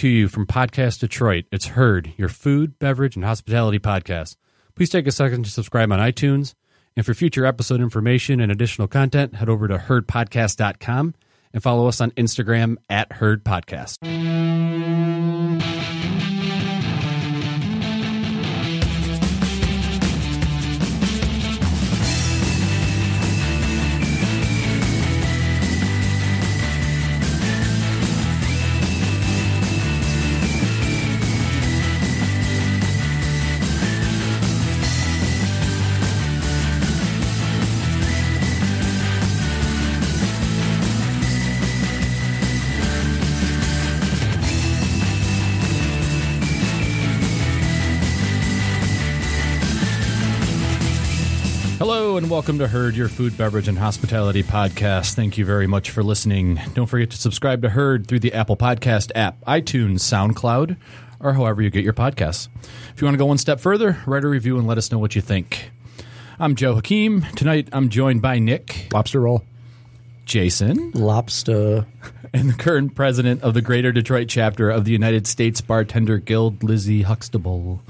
to you from Podcast Detroit. It's Heard, your food, beverage, and hospitality podcast. Please take a second to subscribe on iTunes. And for future episode information and additional content, head over to herdpodcast.com and follow us on Instagram at Herd and welcome to Herd, your food, beverage, and hospitality podcast. Thank you very much for listening. Don't forget to subscribe to Herd through the Apple Podcast app, iTunes, SoundCloud, or however you get your podcasts. If you want to go one step further, write a review and let us know what you think. I'm Joe Hakeem. Tonight I'm joined by Nick, Lobster roll. Jason, Lobster. and the current president of the Greater Detroit chapter of the United States Bartender Guild, Lizzie Huxtable.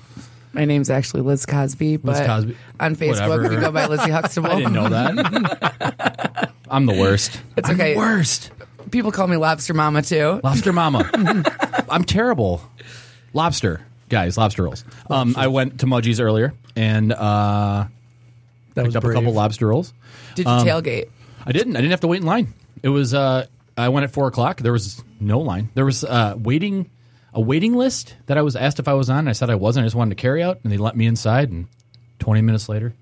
My name's actually Liz Cosby, but Cosby. on Facebook Whatever. we go by Lizzie Huxtable. I didn't know that. I'm the worst. It's I'm okay. the worst. People call me Lobster Mama too. Lobster Mama. I'm terrible. Lobster, guys, lobster rolls. Um, I went to Mudgie's earlier and uh, That picked was up a couple lobster rolls. Did you Um, tailgate? I didn't. I didn't have to wait in line. It was. Uh, I went at four o'clock. There was no line. There was uh, waiting a waiting list that I was asked if I was on. I said I wasn't. I just wanted to carry out, and they let me inside. And twenty minutes later,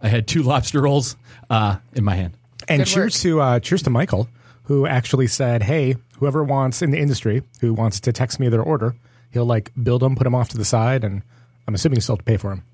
I had two lobster rolls uh, in my hand. And Good cheers to uh, cheers to Michael, who actually said, "Hey, whoever wants in the industry who wants to text me their order, he'll like build them, put them off to the side, and I'm assuming you still have to pay for them."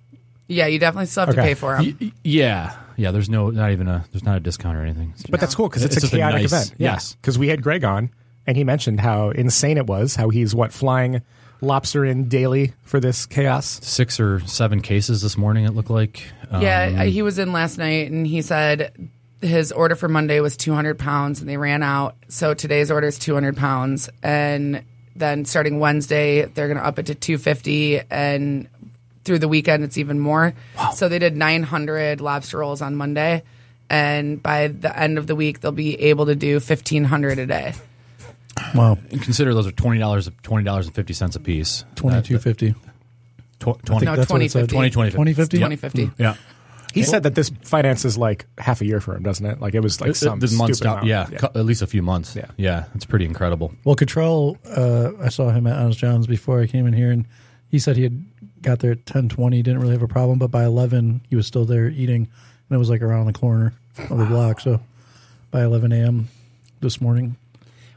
Yeah, you definitely still have to pay for them. Y- y- yeah, yeah. There's no, not even a. There's not a discount or anything. But that's cool because it's, It's a just a chaotic nice- event. yes. because we had Greg on, and he mentioned how insane it was. How he's what flying lobster in daily for this chaos. Six or seven cases this morning. It looked like. Um, yeah, I- he was in last night and he said his order for Monday was 200 pounds and they ran out. So today's order is 200 pounds. And then starting Wednesday, they're going to up it to 250 and through the weekend, it's even more. Wow. So they did 900 lobster rolls on Monday. And by the end of the week, they'll be able to do 1,500 a day. Wow. And consider those are twenty dollars. Twenty dollars and fifty cents a piece. Twenty two fifty. Twenty. No, That's what it said. 2050. 20, 20, 2050? 2050. Yeah. He said that this finances like half a year for him, doesn't it? Like it was like It- some the months down, amount. yeah, at least a few months. Yeah. yeah, it's pretty incredible. Well, Cottrell, uh, I saw him at Honest John's before I came in here, and he said he had got there at ten twenty, didn't really have a problem, but by eleven he was still there eating, and it was like around the corner of the block. So by eleven a.m. this morning,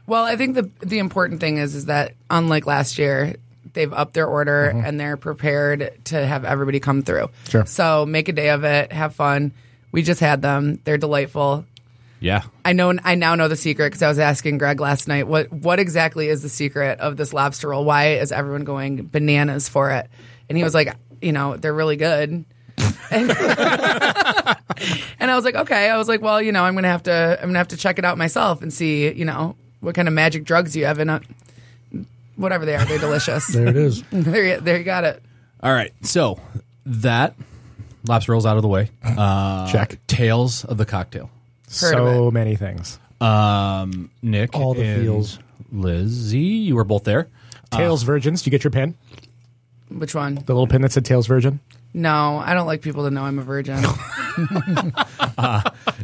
Well, I think the the important thing is is that unlike last year, they've upped their order mm-hmm. and they're prepared to have everybody come through. Sure. So make a day of it, have fun. We just had them; they're delightful. Yeah, I know. I now know the secret because I was asking Greg last night. What what exactly is the secret of this lobster roll? Why is everyone going bananas for it? And he was like, you know, they're really good. and, and I was like, okay. I was like, well, you know, I'm gonna have to. I'm gonna have to check it out myself and see, you know, what kind of magic drugs you have in it. Whatever they are, they're delicious. there it is. there, you, there you got it. All right, so that lobster rolls out of the way. Uh, Check. Tales of the cocktail. Heard so many things. Um, Nick, All the and feels. Lizzie, you were both there. Tales Virgins. Do you get your pin? Which one? The little pin that said Tales Virgin. No, I don't like people to know I'm a virgin.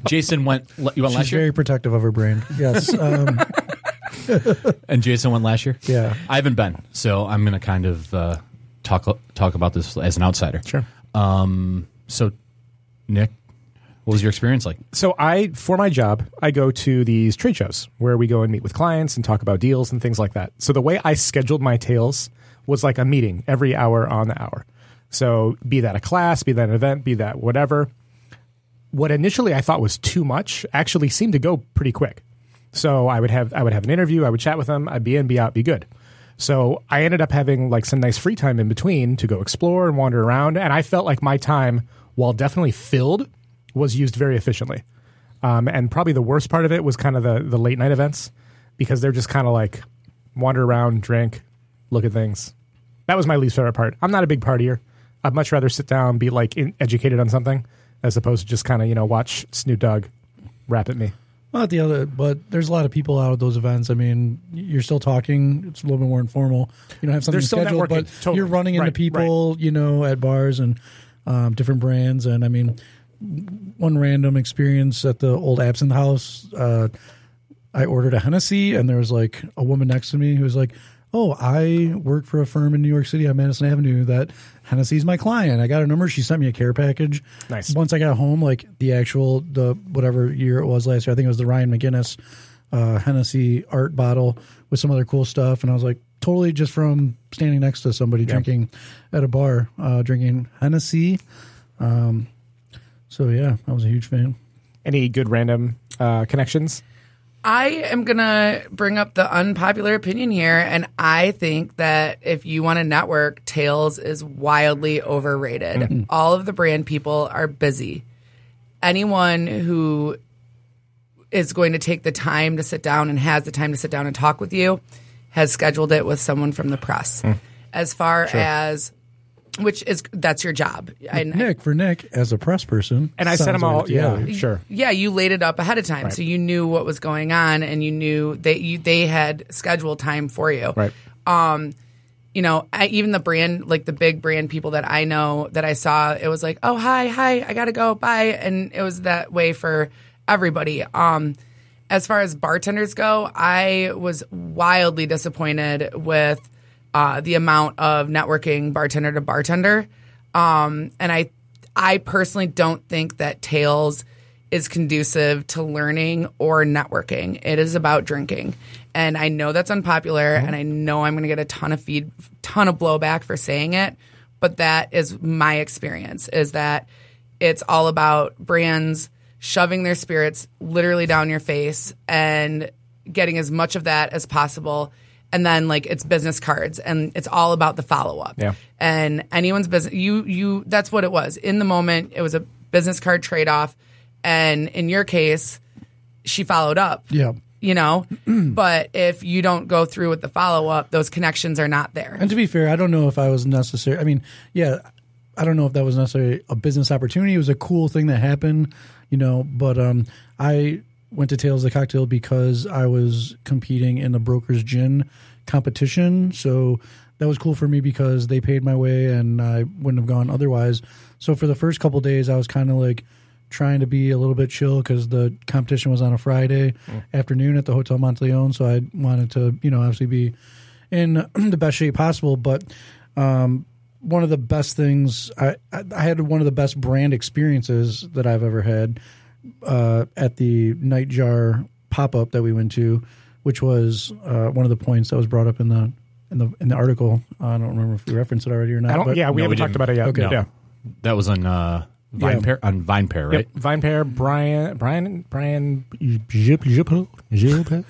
Jason went. You went She's last year, very protective of her brand. Yes. Um, and Jason went last year. yeah. I haven't been, so I'm going to kind of uh, talk talk about this as an outsider. Sure. Um, so, Nick, what was your experience like? So I, for my job, I go to these trade shows where we go and meet with clients and talk about deals and things like that. So the way I scheduled my tales was like a meeting every hour on the hour. So be that a class, be that an event, be that whatever. What initially I thought was too much actually seemed to go pretty quick. So I would have I would have an interview, I would chat with them, I'd be in, be out, be good. So I ended up having like some nice free time in between to go explore and wander around, and I felt like my time, while definitely filled, was used very efficiently. Um, and probably the worst part of it was kind of the the late night events because they're just kind of like wander around, drink, look at things. That was my least favorite part. I'm not a big partier. I'd much rather sit down, be like in, educated on something, as opposed to just kind of you know watch Snoop Dogg rap at me. Well, the other, but there's a lot of people out at those events. I mean, you're still talking. It's a little bit more informal. You don't have something scheduled, but totally. you're running into Right, people, you know, at bars and um, different brands. And I mean, one random experience at the old Absinthe House. Uh, I ordered a Hennessy, and there was like a woman next to me who was like, "Oh, I work for a firm in New York City on Madison Avenue that Hennessy's my client. I got her number. She sent me a care package. Nice. Once I got home, like the actual the whatever year it was last year, I think it was the Ryan McGinness uh, Hennessy art bottle with some other cool stuff, and I was like totally just from standing next to somebody drinking at a bar, uh, drinking Hennessy. Um, so yeah, I was a huge fan. Any good random uh, connections? I am going to bring up the unpopular opinion here. And I think that if you want to network, Tales is wildly overrated. Mm-hmm. All of the brand people are busy. Anyone who is going to take the time to sit down and has the time to sit down and talk with you has scheduled it with someone from the press. Hmm. As far as which is that's your job. And Nick, for Nick, as a press person, And I sent sounds them all. like it's. Yeah, sure. yeah, you laid it up ahead of time, so you knew what was going on, and you knew that you they had scheduled time for you. Right. Um, You know, I, even the brand, like the big brand people that I know that I saw, it was like, oh hi, hi, I gotta go, bye, and it was that way for everybody. Um, as far as bartenders go, I was wildly disappointed with uh, the amount of networking bartender to bartender. Um, and I, I personally don't think that Tales is conducive to learning or networking. It is about drinking. And I know that's unpopular and I know I'm going to get a ton of feed, ton of blowback for saying it, but that is my experience is that it's all about brands shoving their spirits literally down your face and getting as much of that as possible and then like it's business cards and it's all about the follow up Yeah. and anyone's business you you that's what it was in the moment it was a business card trade off and in your case she followed up Yeah. you know but if you don't go through with the follow up those connections are not there And to be fair, I don't know if I was necessary. I mean, yeah, I don't know if that was necessarily a business opportunity. It was a cool thing that happened, you know. But um, I went to Tales of the Cocktail because I was competing in the Brokers Gin competition. So that was cool for me because they paid my way and I wouldn't have gone otherwise. So for the first couple days, I was kind of like trying to be a little bit chill because the competition was on a Friday afternoon at the Hotel Monteleone. So I wanted to, you know, obviously be in the best shape possible. But um, one of the best things I, I I had one of the best brand experiences that I've ever had uh, at the Nightjar pop up that we went to, which was uh, one of the points that was brought up in the in the in the article. I don't remember if we referenced it already or not. I don't. but- yeah, we No, we haven't talked didn't. about it yet. Okay. Yeah. That was on uh, Vine Yeah. Pair on Vine Pair, right? Yep. Vine Pair, Brian, Brian, Brian, Jip, Jip, Jip,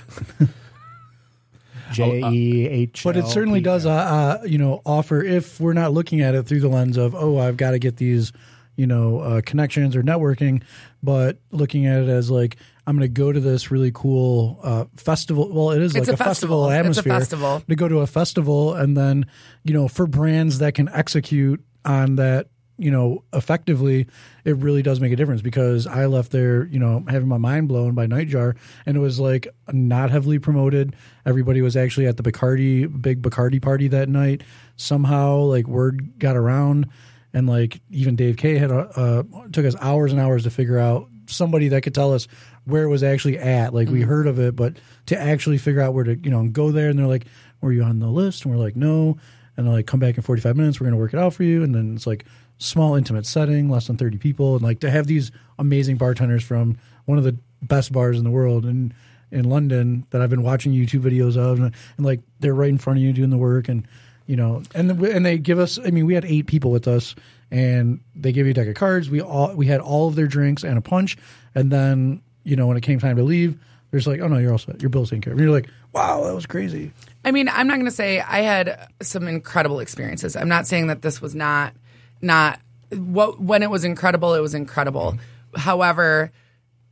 J E H. But it certainly does, uh, uh, you know, offer if we're not looking at it through the lens of oh, I've got to get these, you know, uh, connections or networking, but looking at it as like I'm going to go to this really cool uh, festival. Well, it is It's like a a, festival, festival. It's a atmosphere. festival. to go to a festival and then you know for brands that can execute on that you know effectively it really does make a difference because i left there you know having my mind blown by nightjar and it was like not heavily promoted everybody was actually at the bacardi big bacardi party that night somehow like word got around and like even dave k had uh, took us hours and hours to figure out somebody that could tell us where it was actually at. Like we heard of it but to actually figure out where to you know go there and they're like were you on the list? And we're like no. And they're like come back in 45 minutes. We're going to work it out for you. And then it's like small intimate setting less than 30 people and like to have these amazing bartenders from one of the best bars in the world and in london that i've been watching youtube videos of and, and like they're right in front of you doing the work and you know and the, and they give us i mean we had eight people with us and they give you a deck of cards we all we had all of their drinks and a punch and then you know when it came time to leave they're just like oh no you're all set your bill's taken care of and you're like wow that was crazy I mean, I'm not going to say I had some incredible experiences. I'm not saying that this was not not what when it was incredible, it was incredible. However,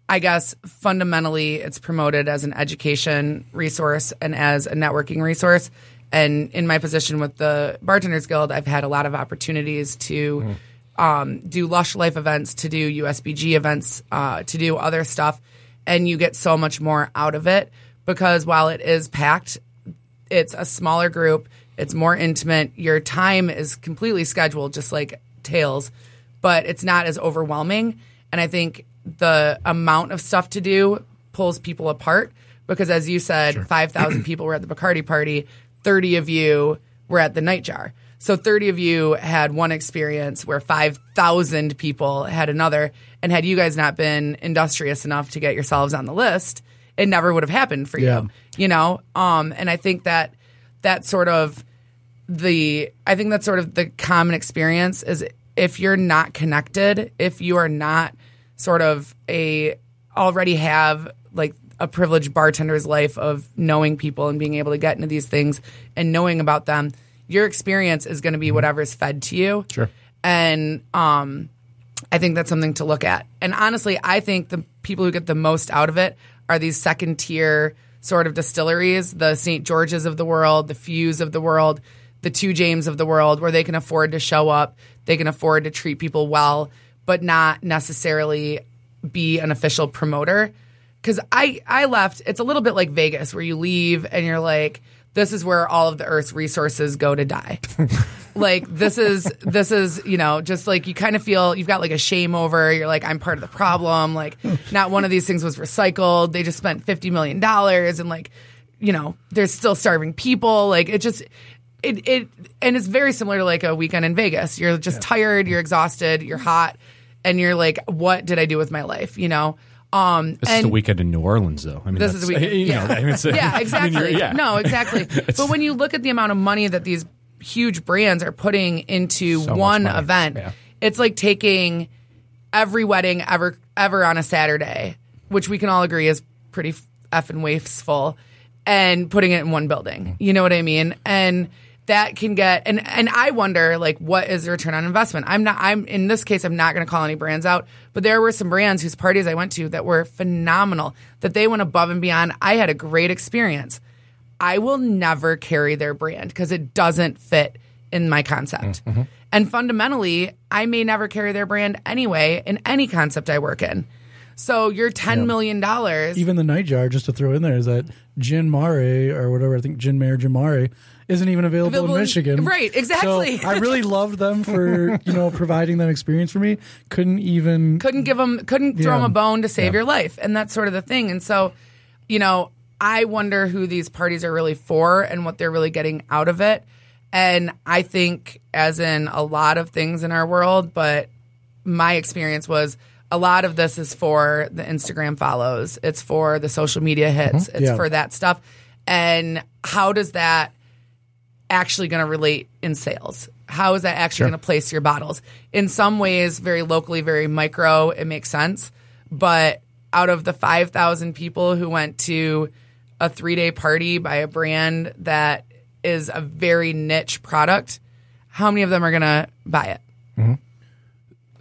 I guess fundamentally it's promoted as an education resource and as a networking resource. And in my position with the Bartenders Guild, I've had a lot of opportunities to um, do Lush Life events, to do USBG events, uh, to do other stuff. And you get so much more out of it because while it is packed, it's a smaller group, it's more intimate. Your time is completely scheduled, just like Tales, but it's not as overwhelming. And I think the amount of stuff to do pulls people apart because, as you said, 5,000 people were at the Bacardi party, 30 of you were at the Nightjar. So 30 of you had one experience where 5,000 people had another. And had you guys not been industrious enough to get yourselves on the list, it never would have happened for Yeah. you. You know? Um, and I think that that sort of the I think that's sort of the common experience is if you're not connected, if you are not sort of a already have like a privileged bartender's life of knowing people and being able to get into these things and knowing about them, your experience is going to be whatever's fed to you. Sure. And um I think that's something to look at. And honestly, I think the people who get the most out of it are these second tier sort of distilleries, the St. George's of the world, the FEW's of the world, the Two James of the world, where they can afford to show up, they can afford to treat people well, but not necessarily be an official promoter. Because I, I left, it's a little bit like Vegas, where you leave and you're like, this is where all of the Earth's resources go to die. like this is this is you know just like you kind of feel you've got like a shame over you're like i'm part of the problem like not one of these things was recycled they just spent 50 million dollars and like you know there's still starving people like it just it it and it's very similar to like a weekend in vegas. You're just tired you're exhausted you're hot and you're like what did i do with my life you know um This and is the weekend in New Orleans, though. I mean, this is a weekend. You yeah. I mean, yeah, I mean, exactly. yeah. No, exactly. but when you look at the amount of money that these huge brands are putting into So one event, Yeah. it's like taking every wedding ever ever on a Saturday, which we can all agree is pretty effing wasteful, and putting it in one building. You know what I mean? And that can get and and I wonder like what is the return on investment? I'm not I'm in this case I'm not going to call any brands out, but there were some brands whose parties I went to that were phenomenal that they went above and beyond. I had a great experience. I will never carry their brand because it doesn't fit in my concept. Mm-hmm, mm-hmm. And fundamentally, I may never carry their brand anyway in any concept I work in. So your ten million dollars Even the night jar, just to throw in there, is that Gin Mare or whatever. I think Gin Mare Gin Mare isn't even available, Available in in- Michigan. right, exactly. So I really loved them for you know providing that experience for me. Couldn't even couldn't give them couldn't throw Yeah. them a bone to save your life and that's sort of the thing and so you know i wonder who these parties are really for and what they're really getting out of it and i think as in a lot of things in our world but my experience was a lot of this is for the instagram follows it's for the social media hits uh-huh. it's Yeah. for that stuff and how does that actually going to relate in sales? How is that actually going to place your bottles? In some ways, very locally, very micro, it makes sense. But out of the 5,000 people who went to a three day party by a brand that is a very niche product, how many of them are going to buy it? Mm-hmm.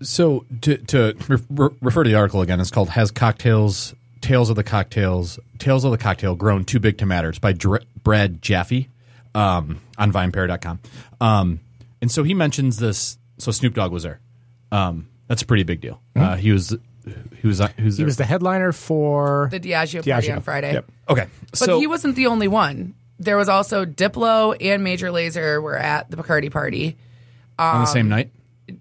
So to to re- re- refer to the article again, it's called "Has Cocktails Tales of the Cocktails Tales of the Cocktail Grown Too Big to Matter?" It's by Dr- Brad Japhe um, on VinePair.com. Um, and so he mentions this. So Snoop Dogg was there. Um, that's a pretty big deal. Uh, he was he was uh, who's He was the headliner for The Diageo, party on Friday. Yep. okay. But so he wasn't the only one. There was also Diplo and Major Lazer were at the Bacardi party. on the same night.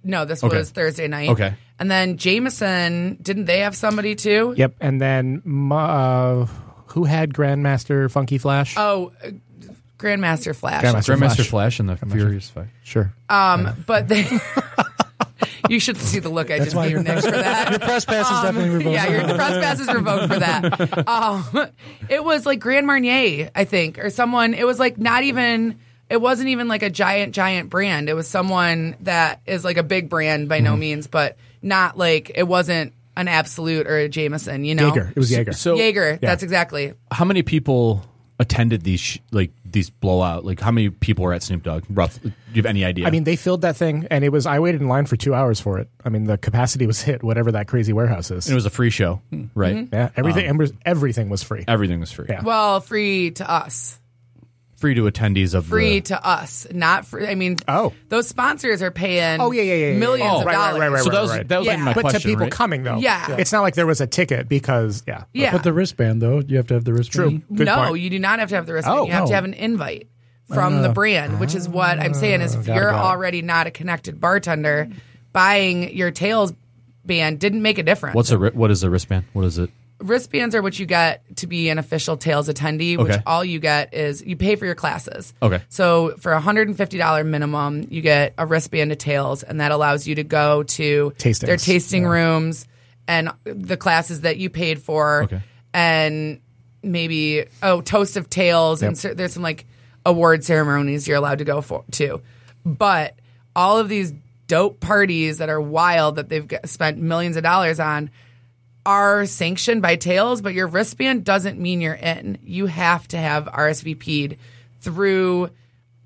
No, this Okay. was Thursday night. Okay. And then Jameson, didn't they have somebody too? Yep, and then uh, who had Grandmaster Funky Flash? Oh, uh, Grandmaster Flash. Grandmaster Grandmaster Flash. Flash and the Furious Five. Sure. Um, but they. you should see the look I just gave your Nick for that. your press pass is definitely revoked. Um, Yeah, your press pass is revoked for that. Um, it was like Grand Marnier, I think, or someone. It was like not even. It wasn't even like a giant, giant brand. It was someone that is like a big brand by no Mm-hmm. means, but not like it wasn't an Absolut or a Jameson. You know, Jaeger. It was Jaeger. So Jaeger. That's exactly. how many people attended these sh- like these blowout? Like how many people were at Snoop Dogg? Rough. Do you have any idea? I mean, they filled that thing, and it was. I waited in line for two hours for it. I mean, the capacity was hit, whatever that crazy warehouse is. And it was a free show, right? Mm-hmm. yeah, everything. every- everything was free. Everything was free. Yeah. Well, free to us. Free to attendees of Free the. to us, not free. I mean, Oh. those sponsors are paying. Oh yeah, yeah, yeah, yeah. millions oh, of right, dollars. Right, right, right, so that was right. that was Yeah. my but question. to people right? coming though, Yeah. it's not like there was a ticket because yeah, Yeah. But the wristband, though, you have to have the wristband. True. Good no, point. you do not have to have the wristband. Oh. you have to Oh. have an invite from the uh, brand, which is what I'm saying is uh, if you're already not a connected bartender, buying your tales band didn't make a difference. What's a what is a wristband? What is it? Wristbands are what you get to be an official tales attendee, which Okay. all you get is you pay for your classes. Okay. So for a hundred and fifty dollar minimum, you get a wristband to tales, and that allows you to go to Tastings. their tasting rooms and the classes that you paid for, Okay. and maybe oh toast of tales, and cer- there's some like award ceremonies you're allowed to go for too. But all of these dope parties that are wild that they've spent millions of dollars on are sanctioned by Tales, but your wristband doesn't mean you're in. You have to have RSVP'd through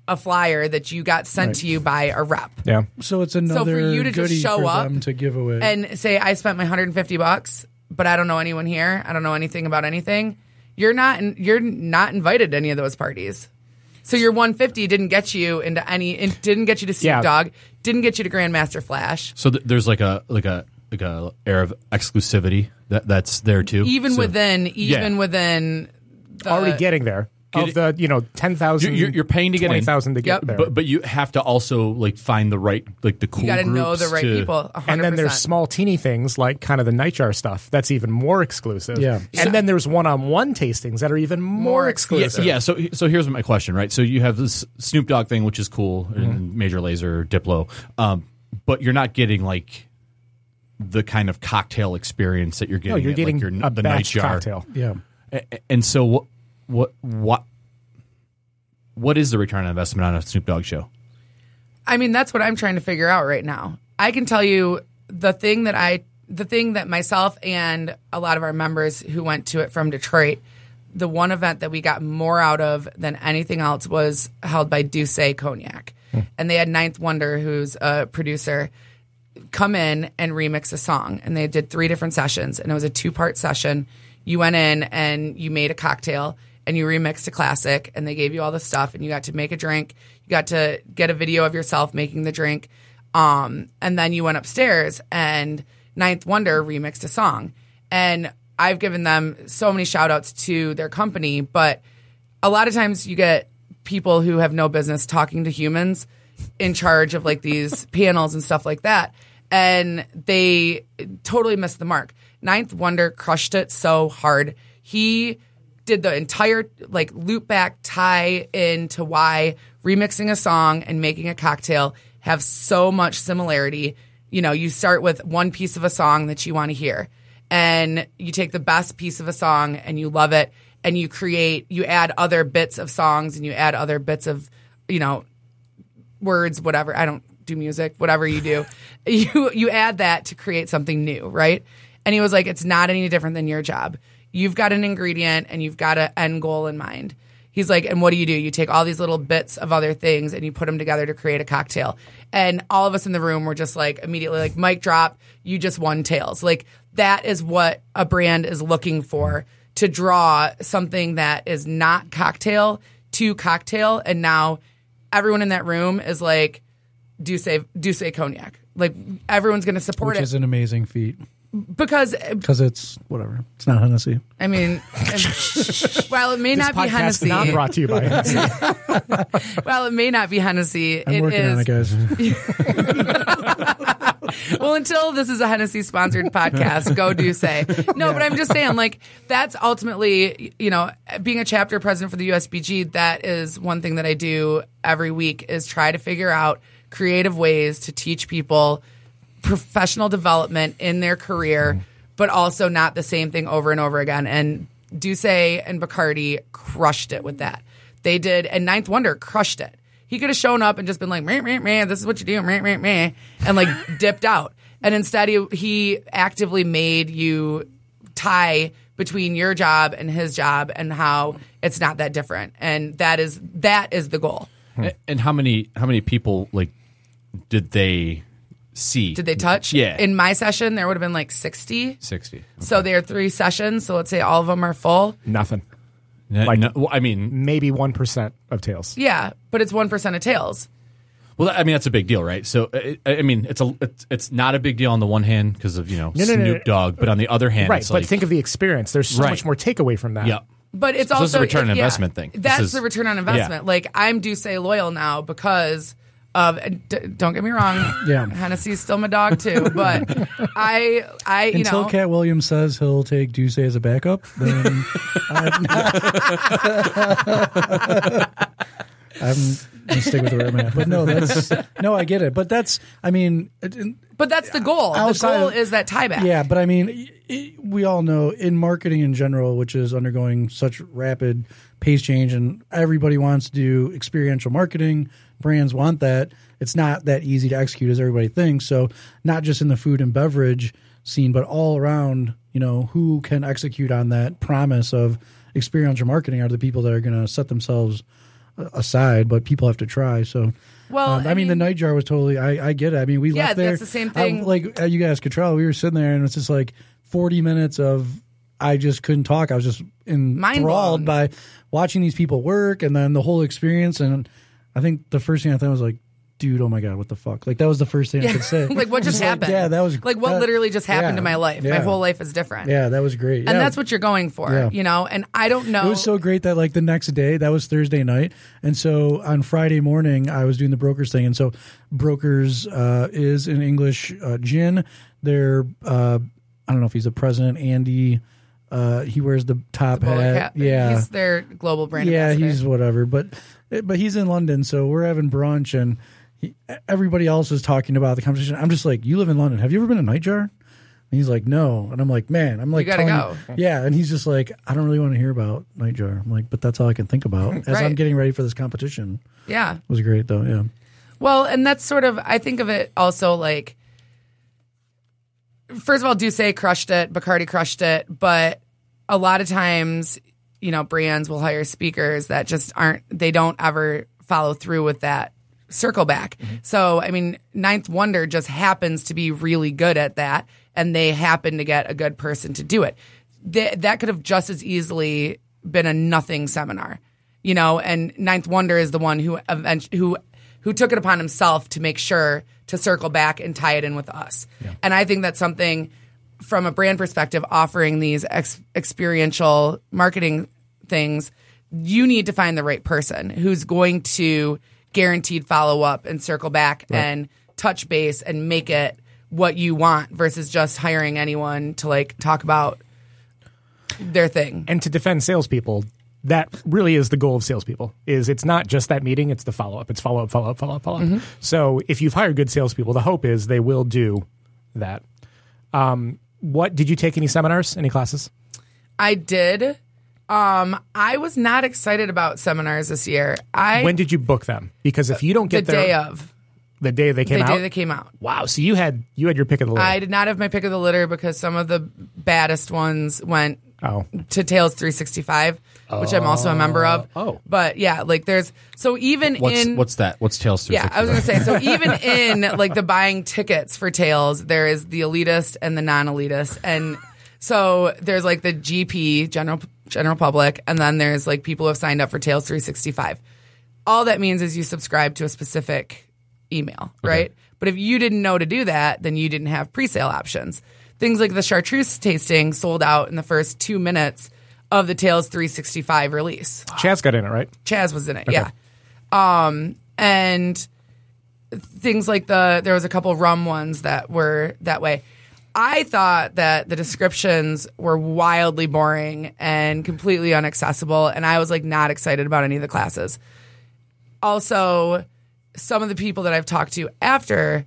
a flyer that you got sent to you by a rep. yeah. So it's another so for you to just show up to give away. And say, I spent my 150 bucks, but I don't know anyone here. I don't know anything about anything. You're not, in, you're not invited to any of those parties. So your 150 didn't get you into any, it didn't get you to Snoop Yeah. Dogg, didn't get you to Grandmaster Flash. So th- there's like a like a like a air of exclusivity that that's there too. Even So- within, even Yeah. within the, Already getting there Get of the you know ten thousand. You're- you're paying to get in. twenty thousand to get Yep. there. but but you have to also like find the right like the cool. You got to know groups the right to- people. 100%. and then there's small teeny things like kind of the nightjar stuff that's even more exclusive. Yeah. And then there's one-on-one tastings that are even more, More Yeah, exclusive. yeah. So so here's my question, right? So you have this Snoop Dogg thing, which is cool, Mm-hmm. and Major Lazer, Diplo, um, but you're not getting like the kind of cocktail experience that you're getting. No, you're at, getting like, your, a the batch nightjar. cocktail. yeah. A- a- And so what what what what is the return on investment on a Snoop Dogg show? I mean, that's what I'm trying to figure out right now. I can tell you the thing that I, the thing that myself and a lot of our members who went to it from Detroit, the one event that we got more out of than anything else was held by D'ussé Cognac. Hmm. And they had Ninth Wonder, who's a producer, come in and remix a song. And they did three different sessions, and it was a two part session. You went in and you made a cocktail and you remixed a classic, and they gave you all the stuff, and you got to make a drink. You got to get a video of yourself making the drink. Um, and then you went upstairs, and Ninth Wonder remixed a song. And I've given them so many shout outs to their company, but a lot of times you get people who have no business talking to humans in charge of like these panels and stuff like that. And they totally missed the mark. Ninth Wonder crushed it so hard. He did the entire like loop back tie into why remixing a song and making a cocktail have so much similarity. You know, you start with one piece of a song that you want to hear and you take the best piece of a song and you love it and you create you add other bits of songs and you add other bits of you know words whatever. I don't do music whatever you do. You you add that to create something new right? And he was like it's not any different than your job. You've got an ingredient and you've got an end goal in mind. He's like and what do you do? You take all these little bits of other things and you put them together to create a cocktail. And all of us in the room were just like immediately like mic drop you just won tales. Like that is what a brand is looking for to draw something that is not cocktail to cocktail and now everyone in that room is like D'ussé do say cognac like everyone's going to support it. Which it is an amazing feat because because it's whatever. It's not Hennessy. i mean while it may not be Podcast hennessy not brought to you by Hennessy. while it may not be hennessy I'm it working on it, is guys. well until this is a hennessy sponsored podcast go D'ussé. No but i'm just saying like that's ultimately you know being a chapter president for the usbg that is one thing that i do every week is try to figure out creative ways to teach people professional development in their career but also not the same thing over and over again. And D'ussé and Bacardi crushed it with that. They did and ninth wonder crushed it he could have shown up and just been like, meh, meh, meh, this is what you do, meh, meh, meh, and like dipped out. And instead, he, he actively made you tie between your job and his job and how it's not that different. And that is that is the goal. Hmm. A- And how many how many people like did they see? Did they touch? Yeah. In my session, there would have been like 60. sixty? So there are three sessions. So let's say all of them are full. Nothing. Like, no, well, I mean, Maybe 1% of tales. Yeah, but it's 1% of tales. well, I mean that's a big deal, right? So, I, I mean, it's a it's, it's not a big deal on the one hand because of you know No, no, Snoop no, no. Dogg, but on the other hand, Right. it's But like, think of the experience. There's so Right. much more takeaway from that. yeah, But it's So also this is a return on yeah, investment thing. That's is- the return on investment. Like I'm D'ussé loyal now because of d- don't get me wrong. Yeah. Hennessy's still my dog too, but I I you Until know Katt Williams says he'll take D'ussé as a backup, then I'm, I'm gonna stick with the right man. But no, that's no, I get it. But that's, I mean, it- but that's the goal. The Outside goal of- is that tie back. yeah. But I mean, i- i- we all know in marketing in general, which is undergoing such rapid pace change, and everybody wants to do experiential marketing. Brands want that. It's not that easy to execute as everybody thinks. So, not just in the food and beverage scene, but all around, you know, who can execute on that promise of experiential marketing are the people that are going to set themselves uh, aside, but people have to try. So, Well, um, I, I mean, the mean- nightjar was totally. I, I get it. I mean, we Yeah, left there. that's the same I- thing. like uh, you guys could tell, we were sitting there, and it's just like forty minutes of I just couldn't talk. I was just enthralled by watching these people work, and then the whole experience. And I think the first thing I thought was like, dude, oh my god, what the fuck? Like that was the first thing I could say. like what just Like, happened? yeah, that was like what that- literally just happened yeah, to my life. My whole life is different. Yeah, that was great. And Yeah. that's what you're going for, Yeah. you know? And I don't know. It was so great that like the next day, that was Thursday night, and so on Friday morning, I was doing the brokers thing, and so brokers uh, is an English uh, gin. They're uh, I don't know if he's the president, Andy. Uh, he wears the top Bowler hat. Yeah, He's their global brand yeah, ambassador. he's whatever, but but he's in London, so we're having brunch, and he, everybody else is talking about the competition. I'm just like, you live in London. Have you ever been to Nightjar? And he's like, no, and I'm like, man, I'm like, gotta go. you- yeah, and he's just like, I don't really want to hear about Nightjar. I'm like, but that's all I can think about as I'm getting ready for this competition. yeah. It was great though. Yeah, Well, and that's sort of I think of it also like first of all, D'ussé crushed it, Bacardi crushed it, but a lot of times, you know, brands will hire speakers that just aren't they don't ever follow through with that circle back. Mm-hmm. So I mean, Ninth Wonder just happens to be really good at that, and they happen to get a good person to do it. Th- that could have just as easily been a nothing seminar, you know. And Ninth Wonder is the one who who who took it upon himself to make sure to circle back and tie it in with us. And I think that's something from a brand perspective, offering these ex- experiential marketing things, you need to find the right person who's going to guaranteed follow up and circle back and touch base and make it what you want versus just hiring anyone to like talk about their thing. And to defend salespeople, that really is the goal of salespeople. Is it's not just that meeting; it's the follow up. It's follow up, follow up, follow up, follow up. Mm-hmm. So if you've hired good salespeople, the hope is they will do that. Um, what did you take any seminars, any classes? I did. Um, I was not excited about seminars this year. I when did you book them? Because if you don't the get there day of the day they came the out, the day they came out. wow. So you had you had your pick of the litter. I did not have my pick of the litter because some of the baddest ones went oh, to Tales 365, which I'm also a member of. Oh. oh. but yeah, like there's so even What's in what's that? What's Tales through? yeah, I was gonna say so even in like the buying tickets for Tales, there is the elitist and the non-elitist, and so there's like the GP general general public, and then there's like people who have signed up for Tales 365. All that means is you subscribe to a specific email, right? But if you didn't know to do that, then you didn't have pre-sale options. Things like the chartreuse tasting sold out in the first two minutes of the Tales 365 release. Chad's got in it, right? Chaz was in it, yeah. Um, and things like the there was a couple rum ones that were that way. I thought that the descriptions were wildly boring and completely inaccessible, and I was like not excited about any of the classes. Also, some of the people that I've talked to after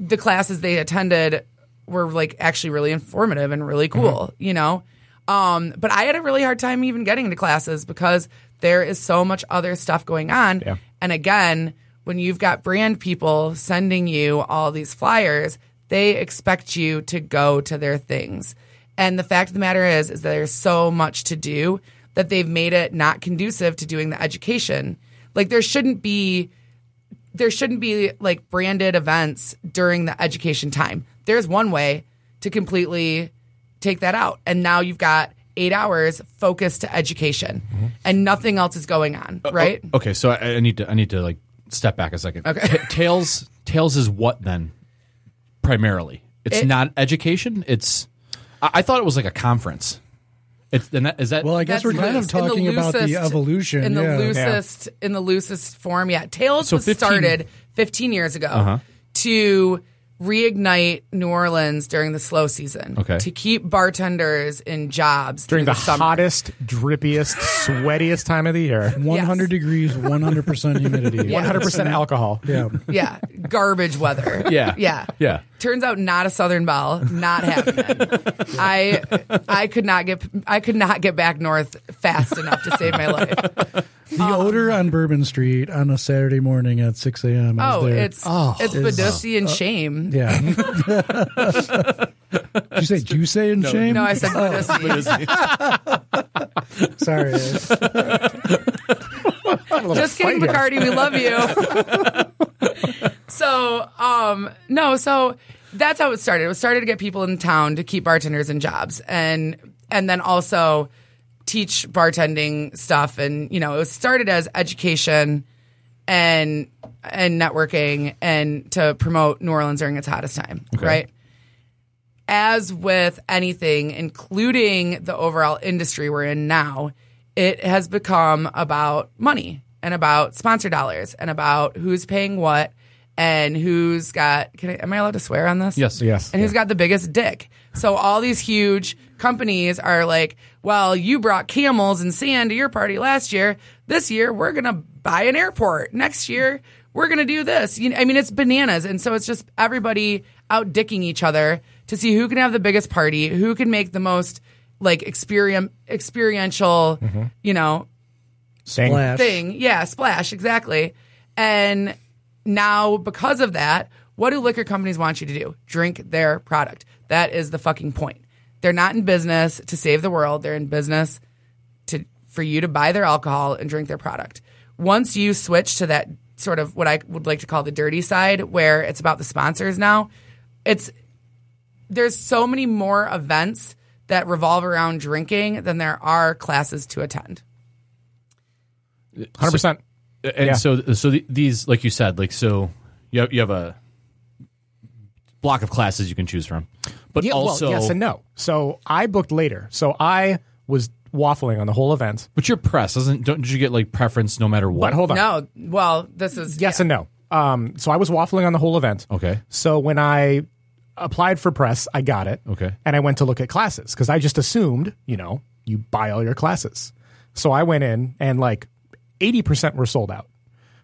the classes they attended were like actually really informative and really cool, you know? Um, but I had a really hard time even getting to classes because there is so much other stuff going on. Yeah. And again, when you've got brand people sending you all these flyers, they expect you to go to their things. And the fact of the matter is, is that there's so much to do that they've made it not conducive to doing the education. Like there shouldn't be there shouldn't be like branded events during the education time. There's one way to completely take that out. And now you've got eight hours focused to education and nothing else is going on, right? Okay, so I, I need to I need to like step back a second. Okay. Ta- Tales Tales is what then? Primarily, it's It- not education. It's I, I thought it was like a conference. It's and that, is that Well, I guess we're kind of loose. In the talking about the evolution. in the yeah. loosest in the loosest form. Yeah, Tales So was 15 started 15 years ago Uh-huh. to reignite New Orleans during the slow season. Okay. to keep bartenders in jobs During through the summer. hottest, drippiest, sweatiest time of the year. 100 degrees, 100% humidity. Yeah. 100% alcohol. Yeah. Yeah, garbage weather. Yeah. yeah, Yeah. Turns out not a Southern Belle, not happening. I I could not get I could not get back north fast enough to save my life. The um, odor on Bourbon Street on a Saturday morning at 6 a.m. Oh, there. it's it's Badussi and uh, shame. Yeah. Did you say juice and shame? No, I said oh. Badussi. Sorry. Just kidding, McCarty. We love you. so, um, no, so that's how it started. It was started to get people in town to keep bartenders in jobs, and and then also teach bartending stuff. And you know, it was started as education and and networking and to promote New Orleans during its hottest time, right? as with anything, including the overall industry we're in now, it has become about money and about sponsor dollars and about who's paying what and who's got. Can I, am I allowed to swear on this? Yes. Yes. And who's got the biggest dick? So all these huge companies are like, well, you brought camels and sand to your party last year. This year we're gonna buy an airport. Next year we're gonna do this. You know, I mean, it's bananas, and so it's just everybody out dicking each other to see who can have the biggest party, who can make the most like experience experiential, mm-hmm. you know, Dang. Splash. thing. Yeah, splash, exactly. And now, because of that, what do liquor companies want you to do? Drink their product. That is the fucking point. They're not in business to save the world. They're in business to for you to buy their alcohol and drink their product. Once you switch to that sort of what I would like to call the dirty side, where it's about the sponsors now, it's there's so many more events that revolve around drinking than there are classes to attend. 100%. and Yeah. so so the, these like you said like so you have, you have a block of classes you can choose from, but Yeah, also well, yes and no. So I booked later. So I was waffling on the whole event. but your press doesn't don't you get like preference no matter what? But hold on. No, well, this is Yes yeah. and no. Um, so I was waffling on the whole event. Okay. So when I applied for press, I got it. Okay. And I went to look at classes because I just assumed, you know, you buy all your classes. So I went in and like 80% were sold out.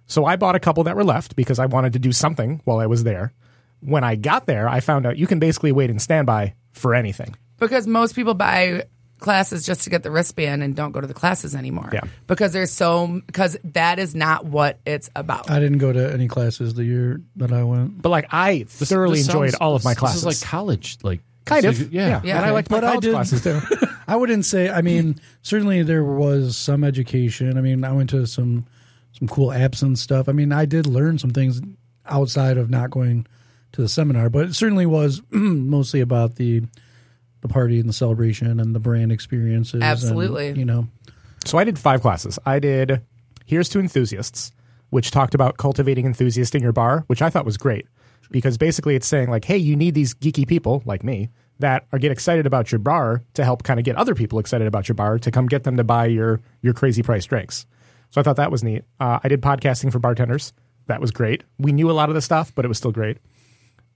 So I bought a couple that were left because I wanted to do something while I was there. When I got there, I found out you can basically wait in standby for anything. because most people buy classes just to get the wristband and don't go to the classes anymore. Yeah. because there's so because that is not what it's about. I didn't go to any classes the year that I went. But like I thoroughly This enjoyed sounds- all of my classes. This is like college, like kind it's of. like- yeah. Yeah. And I liked my But I college did- classes too. I wouldn't say. I mean, certainly there was some education. I mean, I went to some some cool apps and stuff. I mean, I did learn some things outside of not going to the seminar, but it certainly was mostly about the the party and the celebration and the brand experiences. and, Absolutely. you know. So I did five classes. I did Here's to Enthusiasts, which talked about cultivating enthusiasts in your bar, which I thought was great because basically it's saying like, hey, you need these geeky people like me that are get excited about your bar to help kind of get other people excited about your bar to come get them to buy your your crazy price drinks. So I thought that was neat. Uh, I did podcasting for bartenders. That was great. We knew a lot of the stuff, but it was still great.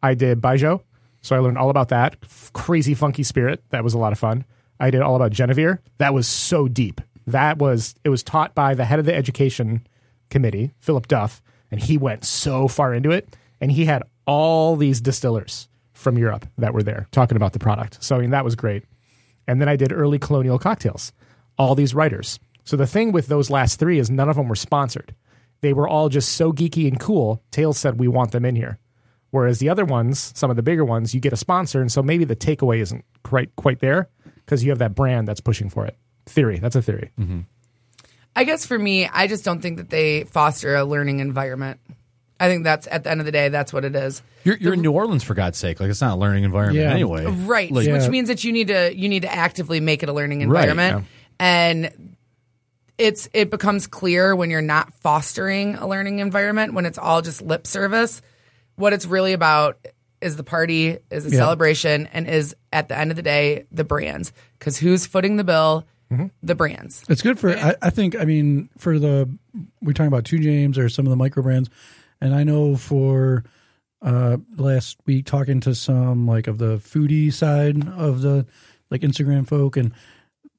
I did Baijiu, so I learned all about that. F- crazy funky spirit. That was a lot of fun. I did all about genever. That was so deep. That was it was taught by the head of the education committee, Philip Duff, and he went so far into it. And he had all these distillers from Europe that were there talking about the product. So I mean that was great. And then I did early colonial cocktails. All these writers. So the thing with those last three is none of them were sponsored. They were all just so geeky and cool. Tales said we want them in here Whereas the other ones, some of the bigger ones, you get a sponsor, and so maybe the takeaway isn't quite quite there because you have that brand that's pushing for it. Theory, that's a theory. Mm-hmm. I guess for me, I just don't think that they foster a learning environment. I think that's at the end of the day, that's what it is. You're, you're in New Orleans for God's sake. Like it's not a learning environment Yeah. anyway. Right. Like, which means that you need to you need to actively make it a learning Right, environment. And it's it becomes clear when you're not fostering a learning environment, when it's all just lip service. What it's really about is the party, is the Yeah. celebration, and is at the end of the day, the brands. Because who's footing the bill? The brands. It's good for. I, I think. I mean, for the we're talking about Two James or some of the micro brands, and I know for uh last week talking to some like of the foodie side of the like Instagram folk and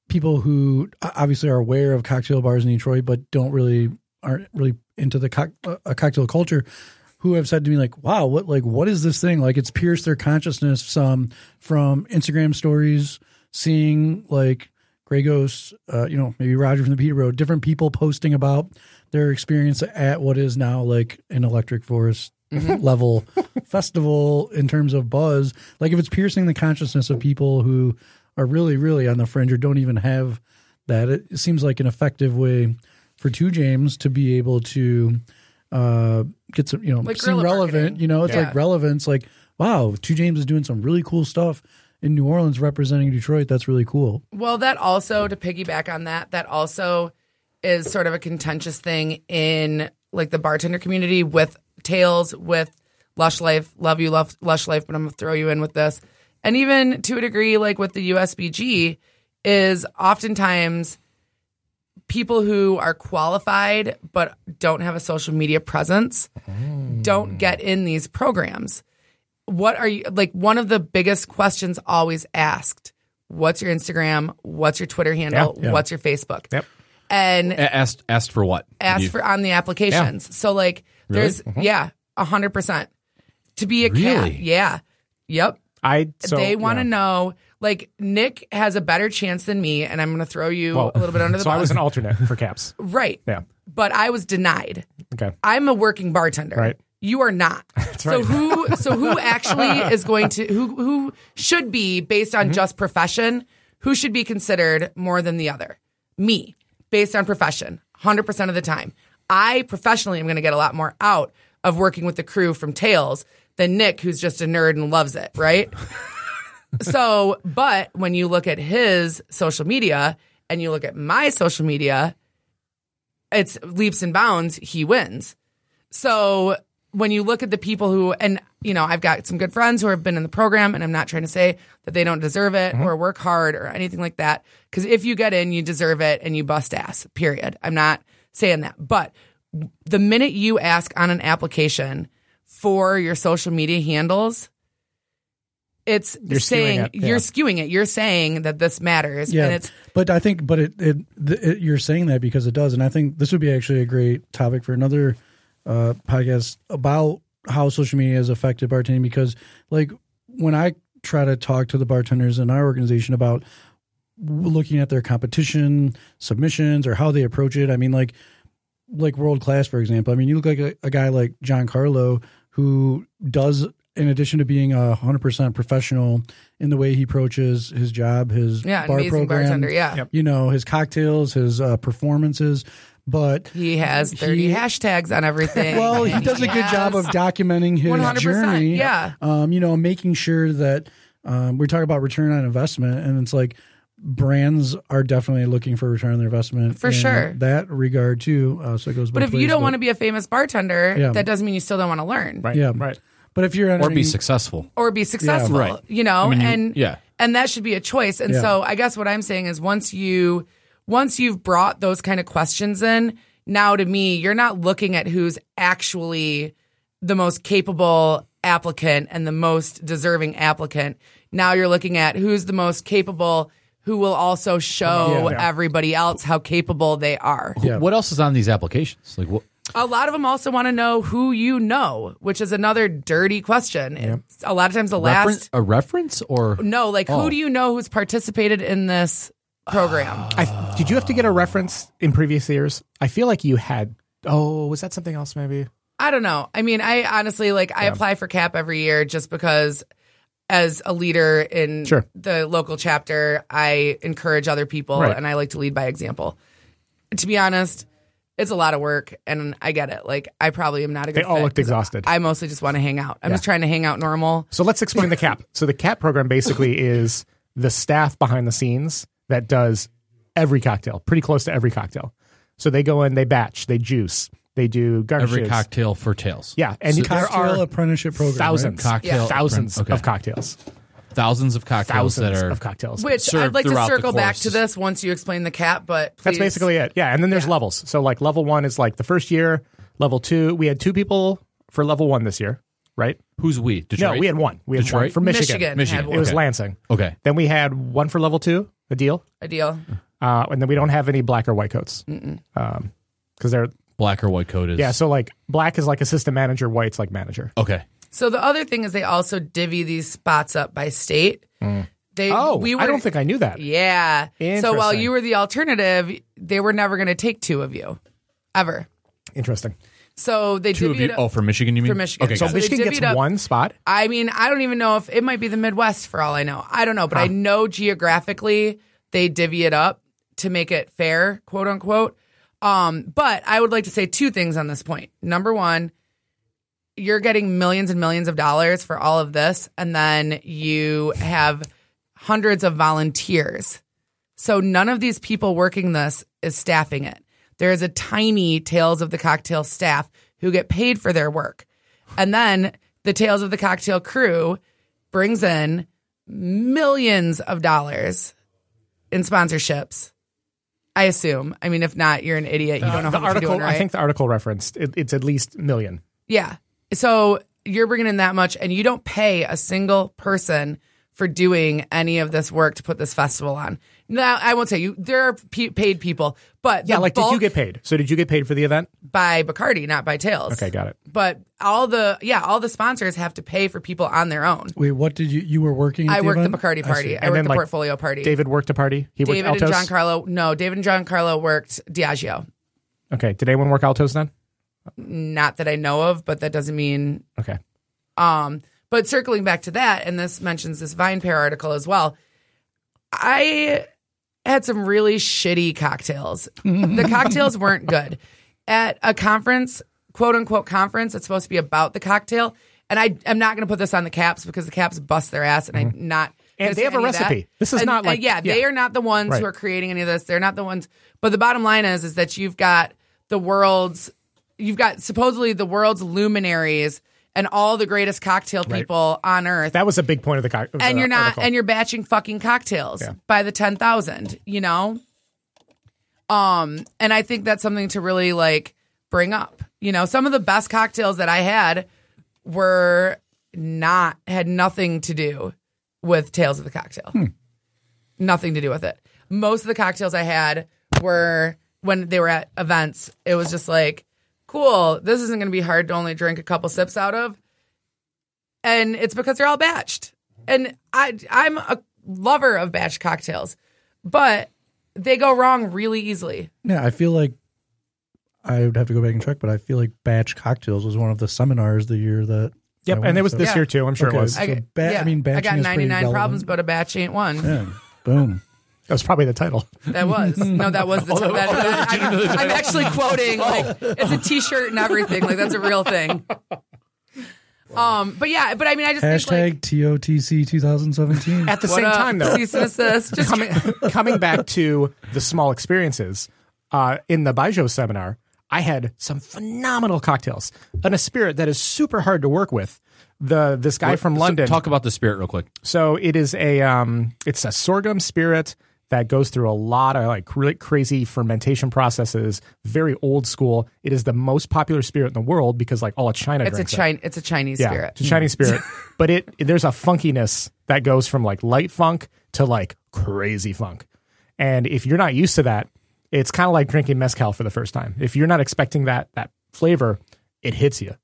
people who obviously are aware of cocktail bars in Detroit, but don't really aren't really into the cock, uh, cocktail culture. Who have said to me like, "Wow, what like what is this thing?" Like it's pierced their consciousness some from Instagram stories, seeing like Grey Ghost, uh, you know, maybe Roger from the Peterboro, different people posting about their experience at what is now like an Electric Forest level festival in terms of buzz. Like if it's piercing the consciousness of people who are really, really on the fringe or don't even have that, it seems like an effective way for Two James to be able to uh, get some, you know, Like seem relevant. marketing. You know, it's Yeah. like relevance. Like, wow, Two James is doing some really cool stuff in New Orleans representing Detroit. That's really cool. Well, that also to piggyback on that, that also is sort of a contentious thing in like the bartender community with Tales, with Lush Life. Love you, love Lush Life, but I'm gonna throw you in with this, and even to a degree, like with the USBG, is oftentimes people who are qualified but don't have a social media presence don't get in these programs. What are you like? One of the biggest questions always asked what's your Instagram? What's your Twitter handle? Yeah. What's your Facebook? Yep. And A- Asked asked for what? Asked You- for on the applications. So like there's uh-huh. yeah, a hundred percent. To be a cat. Yeah. Yep. I so, they want to yeah. know like Nick has a better chance than me and I'm gonna throw you Well, a little bit under the so bus. I was an alternate for caps. right. Yeah. But I was denied. Okay. I'm a working bartender. Right. You are not. so right. who so who actually is going to who who should be based Mm-hmm. on just profession, who should be considered more than the other? Me, based on profession, 100% of the time. I professionally am going to get a lot more out of working with the crew from Tales than Nick who's just a nerd and loves it, right? So, but when you look at his social media and you look at my social media, it's leaps and bounds, he wins. So when you look at the people who, and you know, I've got some good friends who have been in the program, and I'm not trying to say that they don't deserve it mm-hmm. or work hard or anything like that. Because if you get in, you deserve it and you bust ass, period. I'm not saying that. But the minute you ask on an application for your social media handles, it's You're skewing saying it, yeah. you're skewing it. You're saying that this matters, Yeah, and it's but I think, but it, it, it, you're saying that because it does, and I think this would be actually a great topic for another uh, podcast about how social media has affected bartending. Because, like, when I try to talk to the bartenders in our organization about looking at their competition submissions or how they approach it, I mean, like, like world class, for example. I mean, you look like a, a guy like John Carlo who does, in addition to being a hundred percent professional in the way he approaches his job, his yeah, bar program, bartender. Yeah. you know, his cocktails, his uh, performances, but He has 30 He- hashtags on everything. well, he does a good job of documenting his 100%, journey. yeah. Um, you know, making sure that um, we talk about return on investment, and it's like brands are definitely looking for return on their investment For in sure. that regard too. Uh, so it goes. But if you don't want to be a famous bartender, Yeah. that doesn't mean you still don't want to learn Right. Yeah. Right. But if you're or be successful. or be successful, Right. you know, I mean, you- and yeah. and that should be a choice. And Yeah. so I guess what I'm saying is once you once you've brought those kind of questions in, now to me, you're not looking at who's actually the most capable applicant and the most deserving applicant. Now you're looking at who's the most capable who will also show Yeah. everybody else how capable they are. Yeah. What else is on these applications? Like what? A lot of them also want to know who you know, which is another dirty question. It's a lot of times the Reference, last a reference or no, like Oh. who do you know who's participated in this program? I, did you have to get a reference in previous years? I feel like you had. Oh, was that something else? Maybe. I don't know. I mean, I honestly like I apply for CAP every year just because as a leader in Sure. the local chapter, I encourage other people Right. and I like to lead by example. To be honest, it's a lot of work and I get it. Like I probably am not a good They all fit looked 'cause exhausted. I mostly just want to hang out. I'm just trying to hang out normal. So let's explain the CAP. So the CAP program basically is the staff behind the scenes that does every cocktail, pretty close to every cocktail. So they go in, they batch, they juice, they do garnishes. Every cocktail for tales. Yeah, and there Cocktail are apprenticeship program. thousands, right? Cocktail- thousands Okay. of cocktails, Thousands of cocktails thousands that are of cocktails. Which served I'd like to circle back to this once you explain the cap, but That's basically it. Yeah, and then there's levels. So like level one is like the first year. Level two, we had two people for level one this year, right? who's we? Detroit. No, we had one. We had one Detroit? for Michigan. Michigan. Michigan. had It was Okay. Lansing. Okay. Then we had one for level two, a deal. a deal. Uh, and then we don't have any black or white coats. Because they're, Black or white coat is yeah, so like black is like assistant manager, white's like manager. Okay. So the other thing is they also divvy these spots up by state. They Oh, we were, I don't think I knew that. Yeah. So while you were the alternative, they were never going to take two of you, ever. Interesting. So they Two of you. it Oh, for Michigan, you mean? For Michigan. Okay. So got they it. Michigan divvied gets up- one spot. I mean, I don't even know if it might be the Midwest for all I know. I don't know, but I know geographically they divvy it up to make it fair, quote unquote. Um, but I would like to say two things on this point. Number one, you're getting millions and millions of dollars for all of this, and then you have hundreds of volunteers. So none of these people working this is staffing it. There is a tiny Tales of the Cocktail staff who get paid for their work. And then the Tales of the Cocktail crew brings in millions of dollars in sponsorships. I assume. I mean, if not, you're an idiot. You uh, don't know the how much article, doing, right? I think the article referenced it, it's at least million. Yeah. So you're bringing in that much, and you don't pay a single person for doing any of this work to put this festival on. Now, I won't say you. There are pe- paid people, but Yeah, the like did you get paid? So did you get paid for the event? by Bacardi, not by Tales? Okay, got it. But all the yeah, all the sponsors have to pay for people on their own. Wait, what did you you were working? At I worked the event? Bacardi party. see. I, worked then, the like, portfolio party. David worked a party. He David worked and John Carlo. No, David and John Carlo worked Diageo. Okay, did anyone work Altos then? Not that I know of, but that doesn't mean Okay. Um, but circling back to that, and this mentions this VinePair article as well. I had some really shitty cocktails. the cocktails weren't good. At a conference, quote unquote conference, it's supposed to be about the cocktail. And I am not going to put this on the caps because the caps bust their ass, and I'm not. Mm-hmm. And they have a any of that. recipe. This is And- not and like- yeah, they are not the ones Right. who are creating any of this. They're not the ones. But the bottom line is, is that you've got the world's, you've got supposedly the world's luminaries and all the greatest cocktail people on earth That was a big point of the co- of and the you're not article. and you're batching fucking cocktails Yeah. by the 10,000, you know? Um and I think that's something to really like bring up. You know, some of the best cocktails that I had were not had nothing to do with Tales of the Cocktail. Nothing to do with it. Most of the cocktails I had were when they were at events, it was just like, cool, this isn't going to be hard to only drink a couple sips out of and it's because they're all batched. And I I'm a lover of batch cocktails, but they go wrong really easily. Yeah, I feel like I would have to go back and check, but I feel like batch cocktails was one of the seminars the year that. Yep, and it was so- this Yeah. year too. I'm sure Okay. it was. I- So ba- I mean, batch. I got 99 relevant. problems, but a batch ain't one. Yeah, boom. Was probably the title. That was no, that was the. that, that- I'm, I'm actually quoting like it's a T-shirt and everything. Like that's a real thing. Um, but yeah, but I mean, I just think Hashtag TOTC 2017. At the like, same up? time, though, cease and assist. Just coming coming back to the small experiences uh, in the Baijiu seminar, I had some phenomenal cocktails and a spirit that is super hard to work with. The this guy from So London. talk about the spirit real quick. So it is a um, it's a sorghum spirit that goes through a lot of like really crazy fermentation processes. Very old school. It is the most popular spirit in the world because like all of China it's a drinks it. It's a Chinese Yeah, spirit. it's a Chinese mm. spirit. But it there's a funkiness that goes from like light funk to like crazy funk. And if you're not used to that, it's kind of like drinking mezcal for the first time. If you're not expecting that that flavor, it hits you.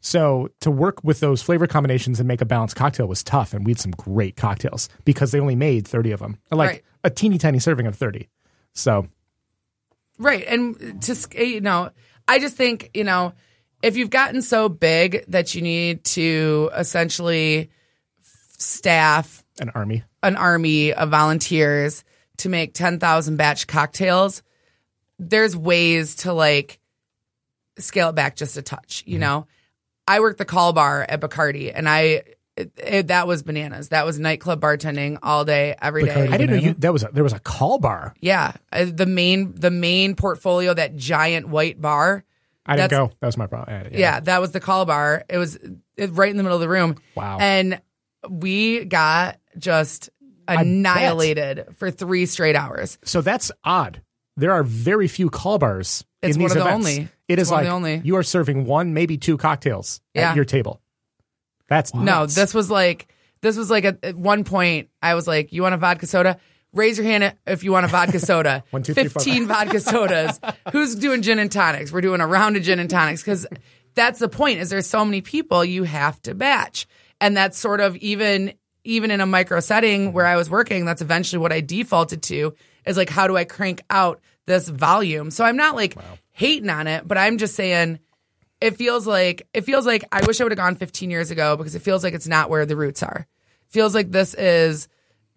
So to work with those flavor combinations and make a balanced cocktail was tough, and we had some great cocktails because they only made thirty of them, like Right. A teeny tiny serving of thirty. So Right. And to, eh, you know, I just think, you know, if you've gotten so big that you need to essentially staff An army. an army of volunteers to make 10,000 batch cocktails, there's ways to like scale it back just a touch, you mm-hmm. know? I worked the call bar at Bacardi and I, it, it- that was bananas. That was nightclub bartending all day, every day. Bacardi. I didn't know you. That was a, there was a call bar. Yeah. Uh, The main, the main portfolio, that giant white bar. I didn't That's- go. That was my problem. Yeah. that was the call bar. It was it, right in the middle of the room. Wow. And we got just annihilated for three straight hours. So that's odd. There are very few call bars It's in one these of the events. only. It It's is one of like the only. you are serving one, maybe two cocktails Yeah. at your table. That's No, this was like this was like at, at one point I was like, "You want a vodka soda? Raise your hand if you want a vodka soda." One, two, three, four, Fifteen vodka sodas. Who's doing gin and tonics? We're doing a round of gin and tonics because that's the point. Is there's so many people you have to batch, and that's sort of even even in a micro setting where I was working. That's eventually what I defaulted to is like, how do I crank out this volume? So I'm not like hating on it, but I'm just saying it feels like it feels like I wish I would have gone 15 years ago because it feels like it's not where the roots are. feels like this is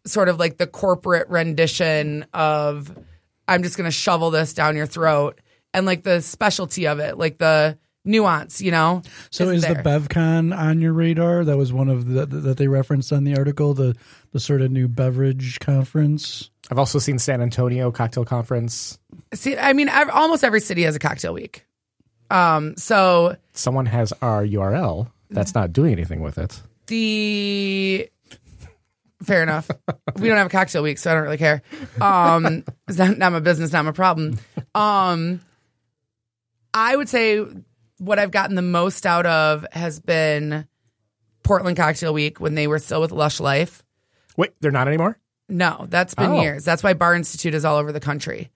sort of like the corporate rendition of I'm just going to shovel this down your throat and like the specialty of it, like the nuance, you know. So isn't is the. BevCon on your radar? That was one of the that they referenced on the article, the the sort of new beverage conference. I've also seen San Antonio cocktail conference. See, I mean, ev- almost every city has a cocktail week. Um, so Someone has our URL that's not doing anything with it. the fair enough. we don't have a cocktail week, so I don't really care. Um, it's not, not my business, not my problem. Um, I would say what I've gotten the most out of has been Portland Cocktail Week when they were still with Lush Life. Wait, they're not anymore. No, that's been Oh. years. That's why Bar Institute is all over the country.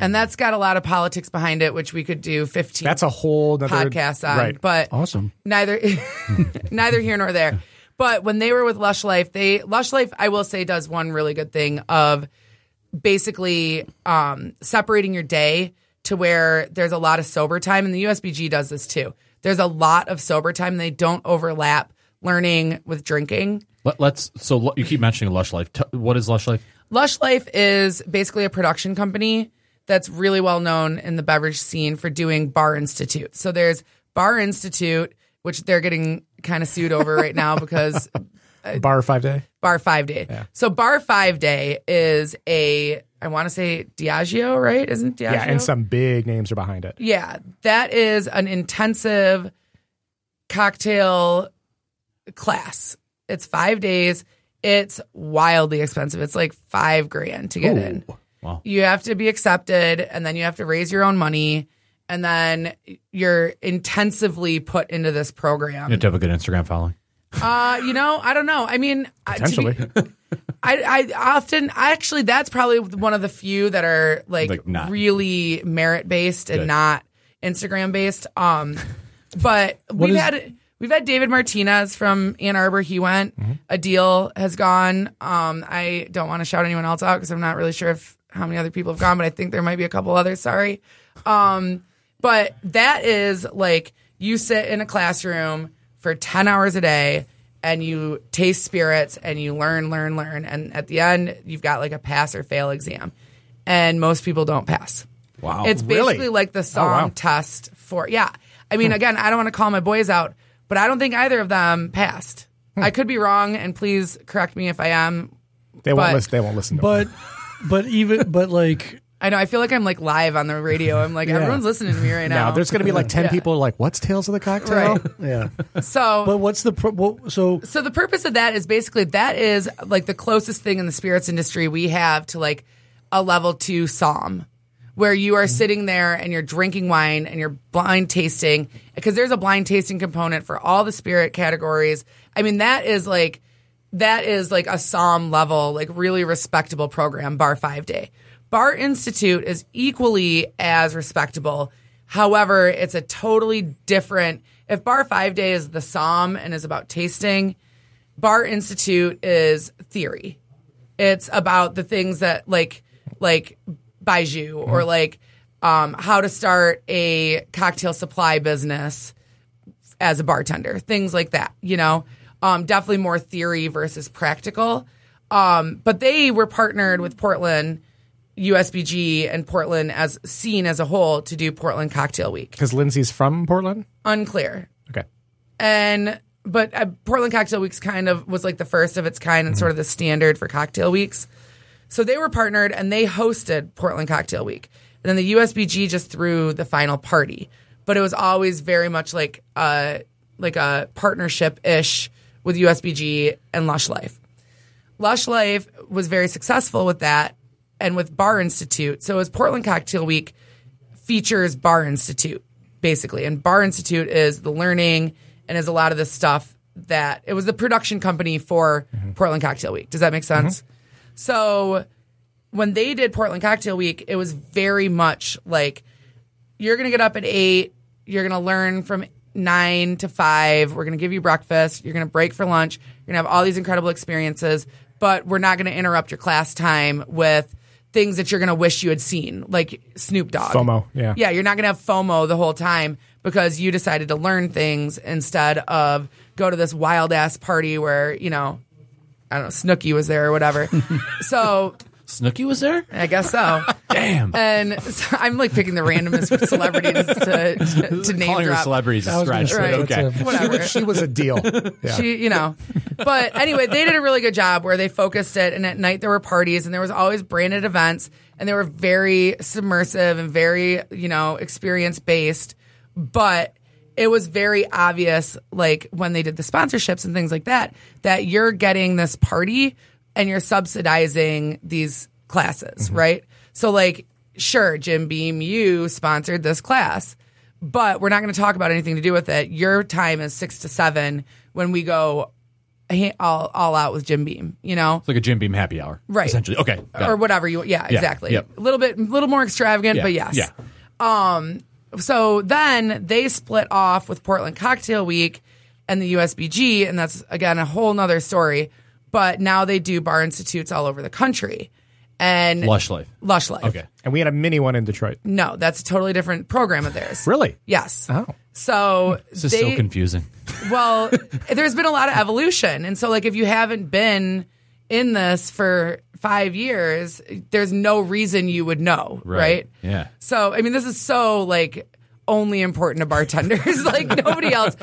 And that's got a lot of politics behind it, which we could do 15 That's a whole nother podcasts on. Right. But Awesome. neither neither here nor there. But when they were with Lush Life, they Lush Life, I will say, does one really good thing of basically um, separating your day to where there's a lot of sober time, and the USBG does this too. There's a lot of sober time, they don't overlap learning with drinking. Let, let's. So you keep mentioning Lush Life. What is Lush Life? Lush Life is basically a production company that's really well known in the beverage scene for doing Bar Institute. So there's Bar Institute, which they're getting kind of sued over right now because uh, bar five day. Bar Five Day. So Bar Five Day is a I want to say Diageo, right? Isn't Diageo? Yeah, and some big names are behind it. Yeah, that is an intensive cocktail class. It's five days. It's wildly expensive. It's like five grand to get in. Wow. You have to be accepted, and then you have to raise your own money, and then you're intensively put into this program. You have to have a good Instagram following. Uh, you know, I don't know. I mean, uh, to be- Potentially. I, I often, I actually, that's probably one of the few that are like, Like not. really merit based and not Instagram based. Um, but we've is- had we've had David Martinez from Ann Arbor. He went. Mm-hmm. A deal has gone. Um, I don't want to shout anyone else out because I'm not really sure if how many other people have gone, but I think there might be a couple others. Sorry. Um, but that is like you sit in a classroom for 10 hours a day and you taste spirits and you learn, learn, learn. And at the end, you've got like a pass or fail exam. And most people don't pass. Wow. It's Really? basically like the song wow. test for, yeah. I mean, again, I don't want to call my boys out, but I don't think either of them passed. I could be wrong, and please correct me if I am. They won't But- listen. They won't listen. To But but even but like I know. I feel like I'm like live on the radio. I'm like everyone's listening to me right now. now there's going to be like ten Yeah. people like, "What's Tales of the Cocktail?" Right. yeah. so But what's the pro, what, so So the purpose of that is basically that is like the closest thing in the spirits industry we have to like a level two somm, where you are mm-hmm. sitting there and you're drinking wine and you're blind tasting because there's a blind tasting component for all the spirit categories. I mean that is like that is like a somm level, like really respectable program. Bar Five Day, Bar Institute is equally as respectable. However, it's a totally different. If Bar Five Day is the somm and is about tasting, Bar Institute is theory. It's about the things that like like Baijiu or like um, how to start a cocktail supply business as a bartender, things like that. You know, um, definitely more theory versus practical. Um, but they were partnered with Portland, USBG, and Portland as seen as a whole to do Portland Cocktail Week. Because Lindsay's from Portland. Unclear. Okay. And but uh, Portland Cocktail Weeks kind of was like the first of its kind and sort of the standard for cocktail weeks. So they were partnered and they hosted Portland Cocktail Week. And then the USBG just threw the final party. But it was always very much like a like a partnership ish with USBG and Lush Life. Lush Life was very successful with that and with Bar Institute. So as Portland Cocktail Week features Bar Institute basically, and Bar Institute is the learning and is a lot of the stuff that it was the production company for mm-hmm. Portland Cocktail Week. Does that make sense? Mm-hmm. So when they did Portland Cocktail Week, it was very much like you're going to get up at eight, you're going to learn from nine to five, we're going to give you breakfast, you're going to break for lunch, you're going to have all these incredible experiences, but we're not going to interrupt your class time with things that you're going to wish you had seen, like Snoop Dogg. FOMO, yeah. Yeah, you're not going to have FOMO the whole time because you decided to learn things instead of go to this wild ass party where, you know, I don't know, Snooki was there or whatever. so Snooki was there? I guess so. Damn. And so I'm like picking the randomest celebrities to, to, to name Calling her drop. celebrities is I stretch. say, but okay. a- Whatever. She was a deal. Yeah. She, you know, but anyway, they did a really good job where they focused it, and at night there were parties, and there was always branded events, and they were very submersive and very, you know, experience based. But it was very obvious, like when they did the sponsorships and things like that, that you're getting this party and you're subsidizing these classes, right? So, like, sure, Jim Beam, you sponsored this class but we're not going to talk about anything to do with it. Your time is six to seven when we go all, all out with Jim Beam, you know, It's like a Jim Beam happy hour. Right. Essentially. Okay. or it. whatever you. Yeah, exactly. yep. A little bit, a little more extravagant, Yeah, but yes. yeah. Um, So then they split off with Portland Cocktail Week and the USBG, and that's again a whole nother story. But now they do bar institutes all over the country, and Lush Life. Lush Life. Okay. and we had a mini one in Detroit. No, that's a totally different program of theirs. Really? Yes. Oh. So This is they, so confusing. well, there's been a lot of evolution. And so, like, if you haven't been in this for five years, there's no reason you would know, right? Right. Yeah. So, I mean, this is so, like, only important to bartenders. like, nobody else.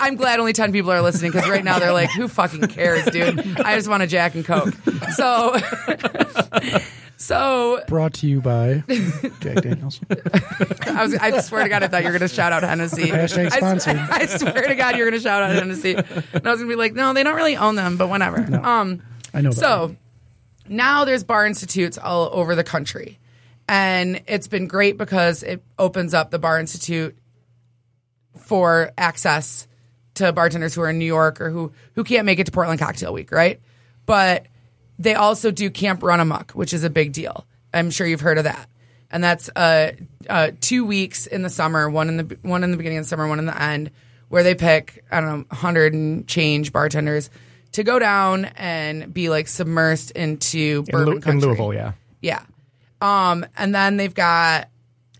I'm glad only 10 people are listening because right now they're like, who fucking cares, dude? I just want a Jack and Coke. So, so Brought to you by Jack Daniels. I was. I swear to God, I thought you were going to shout out Hennessy. Hashtag I, sponsored. I swear to God, you're going to shout out Hennessy. And I was going to be like, no, they don't really own them, but whatever. Um. I know. So now there's bar institutes all over the country, and it's been great because it opens up the bar institute for access to bartenders who are in New York or who who can't make it to Portland Cocktail Week, right? But they also do Camp Run Amok, which is a big deal. I'm sure you've heard of that. And that's uh, uh, two weeks in the summer, one in the one in the beginning of the summer, one in the end, where they pick I don't know, hundred and change bartenders to go down and be like submersed into In, bourbon Lou- in. Louisville, yeah. Yeah. Um, and then they've got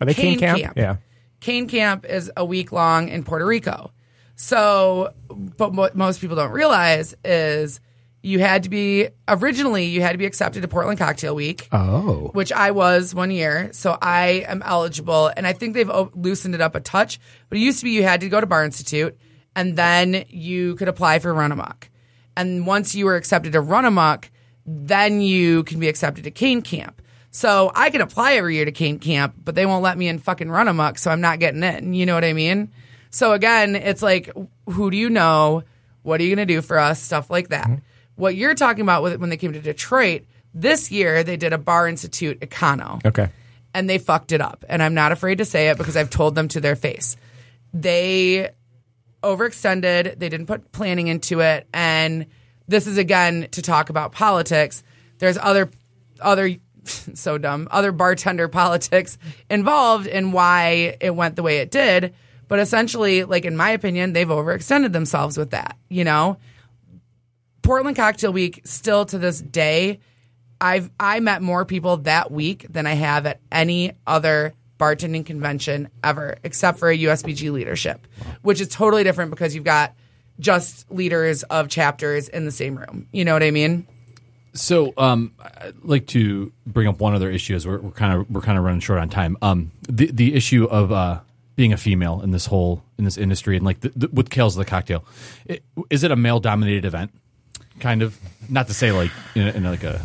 Are they Cane Cane Camp? Camp. Yeah. Cane Camp is a week long in Puerto Rico. So, but what most people don't realize is you had to be originally you had to be accepted to Portland Cocktail Week, Oh. which I was one year. So I am eligible, and I think they've o- loosened it up a touch. But it used to be you had to go to Bar Institute, and then you could apply for Run Amok. And once you were accepted to Run Amok, then you can be accepted to Cane Camp. So I can apply every year to Cane Camp, but they won't let me in fucking Run Amok, so I'm not getting in. You know what I mean? So again, it's like, who do you know? What are you going to do for us? Stuff like that. Mm-hmm. What you're talking about with when they came to Detroit this year, they did a Bar Institute Econo Okay. and they fucked it up. And I'm not afraid to say it because I've told them to their face. They overextended, they didn't put planning into it. And this is again to talk about politics. There's other, other, so dumb, other bartender politics involved in why it went the way it did. But essentially, like in my opinion, they've overextended themselves with that, you know? Portland Cocktail Week still to this day, I've I met more people that week than I have at any other bartending convention ever, except for a USBG leadership, which is totally different because you've got just leaders of chapters in the same room. You know what I mean? So, um, I'd like to bring up one other issue as we're, we're kind of we're kind of running short on time. Um, the the issue of uh, being a female in this whole in this industry and like the, the, with Tales of the cocktail, it, is it a male dominated event? Kind of, not to say like in, in like a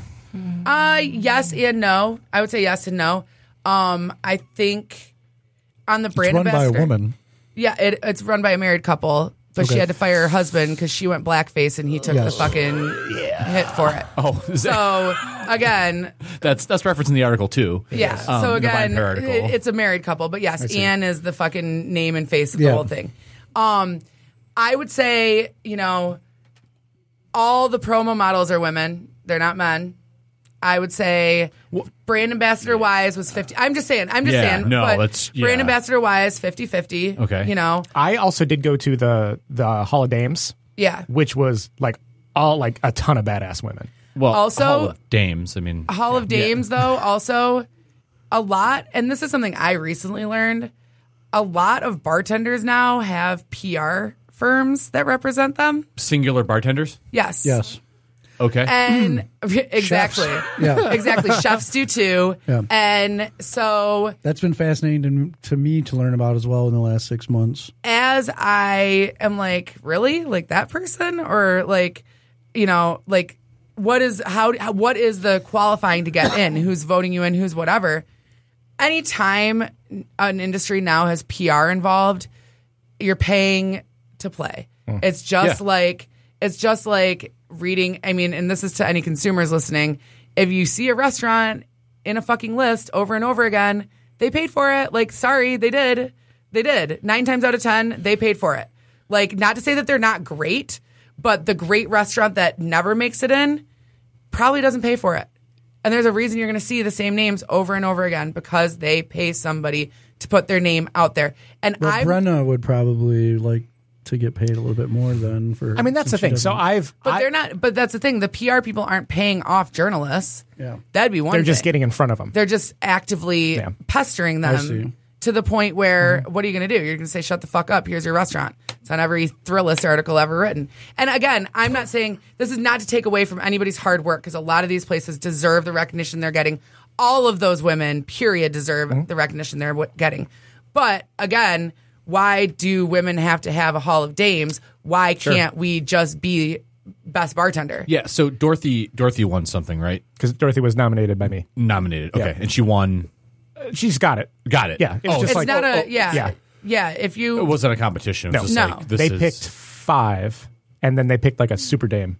Uh, yes and no. I would say yes and no. Um, I think on the brand It's brand run by a woman. Yeah, it, it's run by a married couple, but she had to fire her husband because she went blackface and he took the Yes. fucking hit for it. oh that- So again, that's that's referenced in the article too. yeah. Um, so again, it- it's a married couple, but yes, Ann is the fucking name and face of the whole thing. Um, I would say, you know, all the promo models are women; they're not men. I would say brand ambassador wise was 50. I'm just saying. I'm just Yeah, saying. no, but that's- brand yeah. ambassador wise 50-50. Okay. You know. I also did go to the the Hall of Dames, Yeah. which was like all like a ton of badass women. well, also- Hall of Dames. I mean, Hall of Dames, though, also a lot, and this is something I recently learned. A lot of bartenders now have PR firms that represent them. singular bartenders. Yes. Yes. Okay, And hmm. exactly. Yeah. exactly. Chefs do too. Yeah. And so That's been fascinating to, to me to learn about as well in the last six months. as I am like, really? Like that person? Or like, you know, like what is how, how what is the qualifying to get in? who's voting you in? Who's whatever? Anytime an industry now has PR involved, you're paying to play. Hmm. It's just Yeah. like it's just like reading. I mean, and this is to any consumers listening. If you see a restaurant in a fucking list over and over again, they paid for it. Like, sorry, they did. They did. Nine times out of ten, they paid for it. Like, not to say that they're not great, but the great restaurant that never makes it in probably doesn't pay for it. And there's a reason you're going to see the same names over and over again because they pay somebody to put their name out there. And Well, I Brenna would probably like to get paid a little bit more than for. I mean, that's the thing. So I've, But I- they're not. But that's the thing. The PR people aren't paying off journalists. Yeah. that'd be one. they're just thing. getting in front of them. They're just actively Yeah. pestering them to the point where mm-hmm. what are you going to do? You're going to say, "Shut the fuck up." Here's your restaurant. It's on every Thrillist article ever written. And again, I'm not saying this is not to take away from anybody's hard work because a lot of these places deserve the recognition they're getting. All of those women, period, deserve mm-hmm. the recognition they're w- getting. But again, why do women have to have a Hall of Dames? Why can't we just be best bartender? yeah. So Dorothy Dorothy won something, right? because Dorothy was nominated by me. Nominated. Okay, Yeah. and she won. Uh, she's got it. Got it. Yeah, it was oh, just It's like, not oh, a oh, yeah, yeah. yeah. If you it wasn't a competition. It was No. just No. like this they is, picked five, and then they picked like a super dame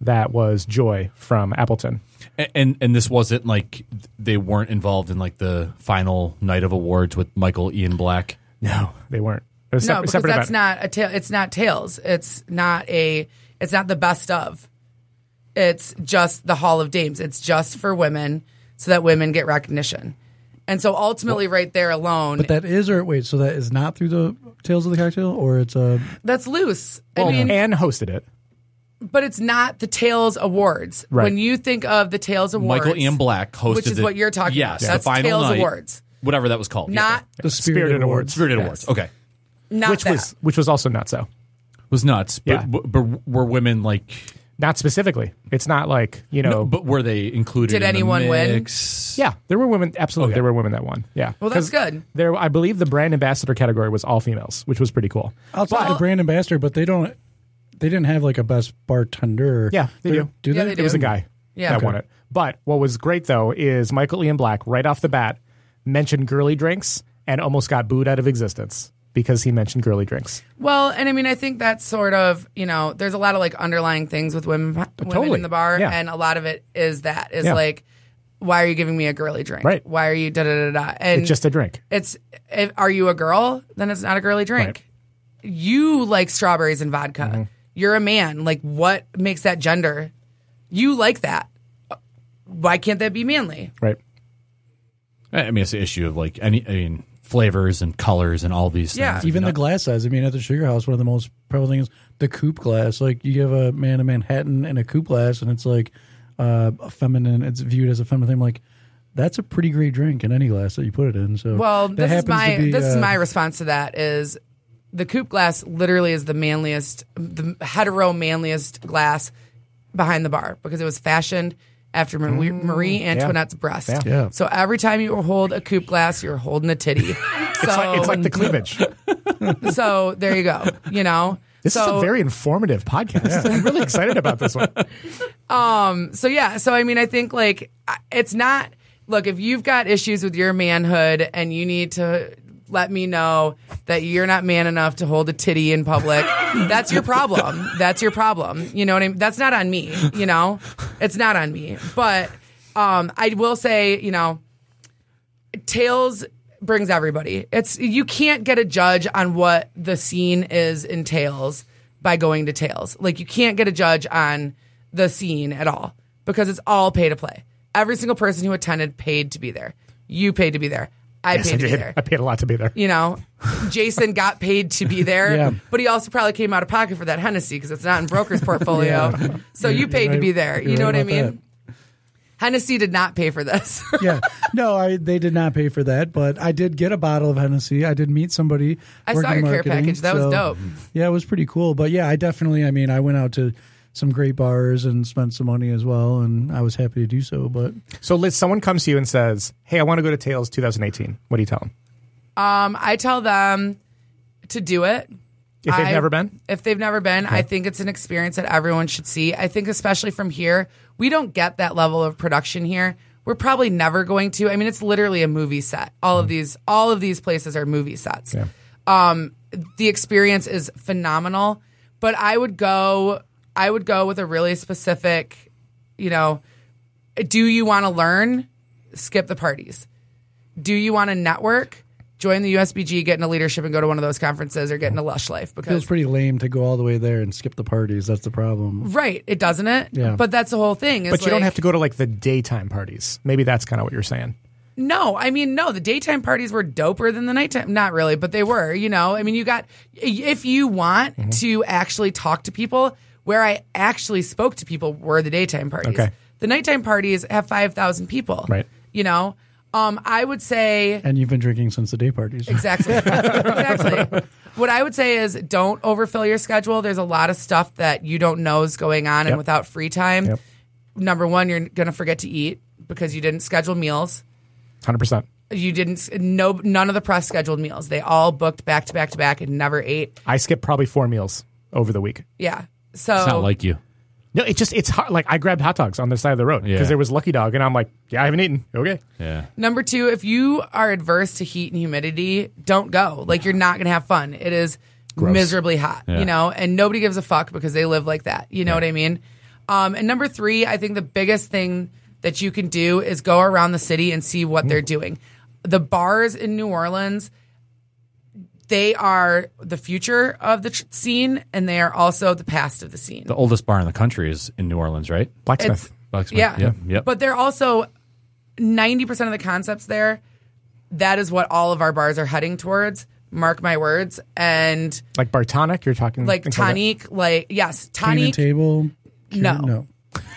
that was Joy from Appleton. A- and and this wasn't like they weren't involved in like the final night of awards with Michael Ian Black. No, they weren't. It was No, sep- because separate that's event. not a tail. It's not tales. It's not a. It's not the best of. It's just the Hall of Dames. It's just for women, so that women get recognition. And so ultimately, right there alone, But that is, or wait, so that is not through the Tales of the Cocktail, or it's a. that's loose. I mean, Ann hosted it. but it's not the Tales Awards. Right. When you think of the Tales Awards, Michael Ian Black hosted, which is the- what you're talking yes, about. the That's final Tales night, Awards, whatever that was called. Yeah. not The Spirited, Spirited Awards. Spirited Yes. Awards. Okay, not which that. was which was also not so. was nuts. But, Yeah. but, but were women like? Not specifically. It's not like you know. No, but were they included? Did in anyone the win? mix? yeah, there were women. Absolutely, Okay. there were women that won. Yeah. Well, that's 'Cause good. There, I believe the brand ambassador category was all females, which was pretty cool. Outside the brand ambassador, but they don't. They didn't have like a best bartender. Yeah, they They're- do. Do Yeah, they? they do. It was a guy Yeah. that Okay. won it. But what was great though is Michael Ian Black right off the bat mentioned girly drinks and almost got booed out of existence because he mentioned girly drinks. Well, and I mean, I think that's sort of you know, there's a lot of like underlying things with women, women Totally. in the bar, Yeah. and a lot of it is that is Yeah. like, why are you giving me a girly drink? Right. Why are you da da da da? And It's just a drink. it's if, are you a girl? Then it's not a girly drink. You like strawberries and vodka. Mm-hmm. You're a man. Like, what makes that gender? You like that. Why can't that be manly? Right. I mean, it's the issue of like any. I mean, flavors and colors and all these Yeah. things. Even the glass size. I mean, at the Sugar House, one of the most prevalent things, is the coupe glass. Like you give a man a Manhattan and a coupe glass, and it's like uh, a feminine. It's viewed as a feminine thing. Like that's a pretty great drink in any glass that you put it in. So Well, this is my be, this is uh, my response to that is the coupe glass literally is the manliest, the hetero manliest glass behind the bar because it was fashioned after mm, Marie, Marie Antoinette's breast. Yeah. Yeah. So every time you hold a coupe glass, you're holding a titty. so It's like, it's like the cleavage. so there you go. You know. This so, is a very informative podcast. I'm really excited about this one. Um, so yeah so i mean i think like I- it's not look if you've got issues with your manhood and you need to let me know that you're not man enough to hold a titty in public that's your problem that's your problem you know what i mean that's not on me you know it's not on me but um i will say you know Tales brings everybody. It's you can't get a judge on what the scene is in Tales by going to Tales. Like you can't get a judge on the scene at all because it's all pay to play. Every single person who attended paid to be there. You paid to be there. I Yes, I paid to be there. I paid a lot to be there. You know, Jason got paid to be there, Yeah. but he also probably came out of pocket for that Hennessy because it's not in broker's portfolio. So you paid to be there. You know right what I mean? Hennessy did not pay for this. yeah. No, I they did not pay for that, but I did get a bottle of Hennessy. I did meet somebody. I saw your care package. That was dope. Yeah, it was pretty cool. But yeah, I definitely. I mean, I went out to some great bars and spent some money as well, and I was happy to do so. But So, Liz, someone comes to you and says, "Hey, I want to go to Tales 2018." What do you tell them? Um, I tell them to do it. If they've I- never been, If they've never been, I think it's an experience that everyone should see. I think, especially from here, we don't get that level of production here. We're probably never going to. I mean, it's literally a movie set. All of these, all of these places are movie sets. Yeah. Um, the experience is phenomenal, but I would go. I would go with a really specific. You know, do you want to learn? Skip the parties. Do you want to network? Join the USBG, get into leadership, and go to one of those conferences or get into Lush Life it feels pretty lame to go all the way there and skip the parties. That's the problem. right, it doesn't it? Yeah. But that's the whole thing. but you don't have to go to like the daytime parties. Maybe that's kind of what you're saying. No, I mean, no, the daytime parties were doper than the nighttime. Not really, but they were, you know. I mean, you got, if you want Mm-hmm. to actually talk to people, where I actually spoke to people were the daytime parties. Okay. The nighttime parties have 5,000 people. Right. You know, um, I would say, And you've been drinking since the day parties. Exactly. exactly. What I would say is don't overfill your schedule. There's a lot of stuff that you don't know is going on, and without free time, Yep. number one, you're going to forget to eat because you didn't schedule meals. Hundred percent. You didn't no none of the press scheduled meals. They all booked back to back to back and never ate. I skipped probably four meals over the week. Yeah. So It's not like you. No, it just it's hard. Like I grabbed hot dogs on the side of the road because Yeah. there was Lucky Dog, and I'm like, yeah, I haven't eaten. Okay, Yeah. Number two, if you are adverse to heat and humidity, don't go. Like you're not going to have fun. It is miserably hot, Yeah. you know, and nobody gives a fuck because they live like that. You know what I mean? Um, and number three, I think the biggest thing that you can do is go around the city and see what they're doing. The bars in New Orleans, they are the future of the tr- scene, and they are also the past of the scene. The oldest bar in the country is in New Orleans, right? blacksmith. It's- Blacksmith. Yeah. Yep. Yep. But they're also 90% of the concepts there, that is what all of our bars are heading towards. Mark my words. And like Bar Tonique. You're talking like things like that? tonic, like, yes, Clean and tonic. table. No. No.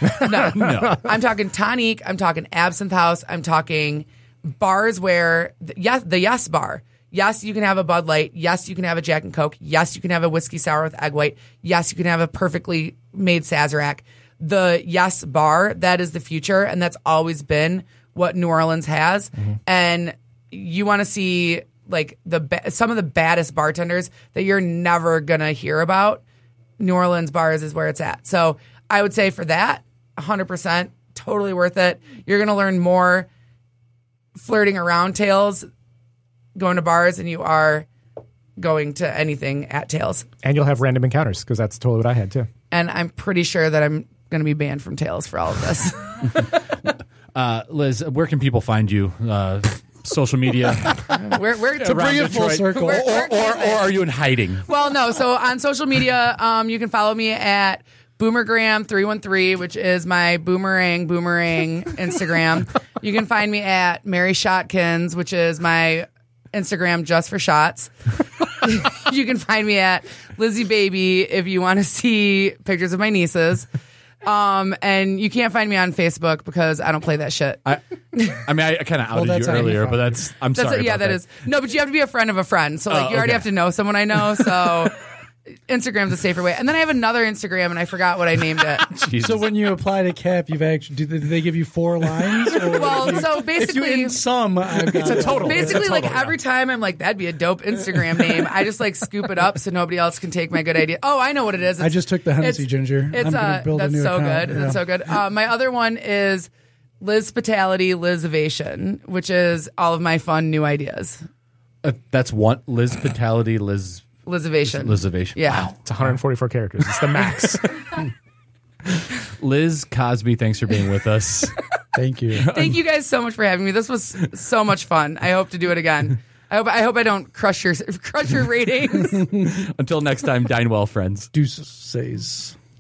No. no. I'm talking tonic. I'm talking absinthe house. I'm talking bars where, yes, the yes bar. Yes, you can have a Bud Light. Yes, you can have a Jack and Coke. Yes, you can have a whiskey sour with egg white. Yes, you can have a perfectly made Sazerac. The yes bar, that is the future. And that's always been what New Orleans has. Mm-hmm. And you want to see like the ba- some of the baddest bartenders that you're never going to hear about. New Orleans bars is where it's at. So I would say for that, 100%, totally worth it. You're going to learn more flirting around Tales, going to bars, and you are going to anything at Tales. and you'll have random encounters because that's totally what I had too. And I'm pretty sure that I'm going to be banned from Tales for all of this. Uh, Liz, where can people find you? Uh, social media. we're, we're To bring it full Detroit. circle. Or, or, or, or are you in hiding? Well, no. So on social media, um, you can follow me at Boomergram313, which is my boomerang boomerang Instagram. you can find me at Mary Shotkins, which is my Instagram just for shots. you can find me at Lizzie Baby if you want to see pictures of my nieces. Um, and you can't find me on Facebook because I don't play that shit. I, I mean, I, I kind of outed that's you how you earlier, found but that's I'm That's sorry. yeah, about that is no, but you have to be a friend of a friend. So like Oh, you already okay. have to know someone I know. So Instagram's a safer way. And then I have another Instagram, and I forgot what I named it. So when you apply to CAP, you've actually do they, do they give you four lines? Or Well, so if you basically, in some, I've It's a total. basically, It's a like yeah. every time I'm like, that'd be a dope Instagram name. I just like scoop it up so nobody else can take my good idea. Oh, I know what it is. I just took the Hennessy it's- ginger. It's I'm uh, build a that's new so account. good. That's so good. Uh, my other one is Liz Fatality, Liz Ovation, which is all of my fun new ideas. Uh, that's one Liz Fatality, Liz Liz Ovation. Liz Ovation. Yeah. It's 144 characters. It's the max. Liz Cosby, thanks for being with us. Thank you. Thank you guys so much for having me. This was so much fun. I hope to do it again. I hope I hope I don't crush your crush your ratings. Until next time, dine well, friends. Deuces.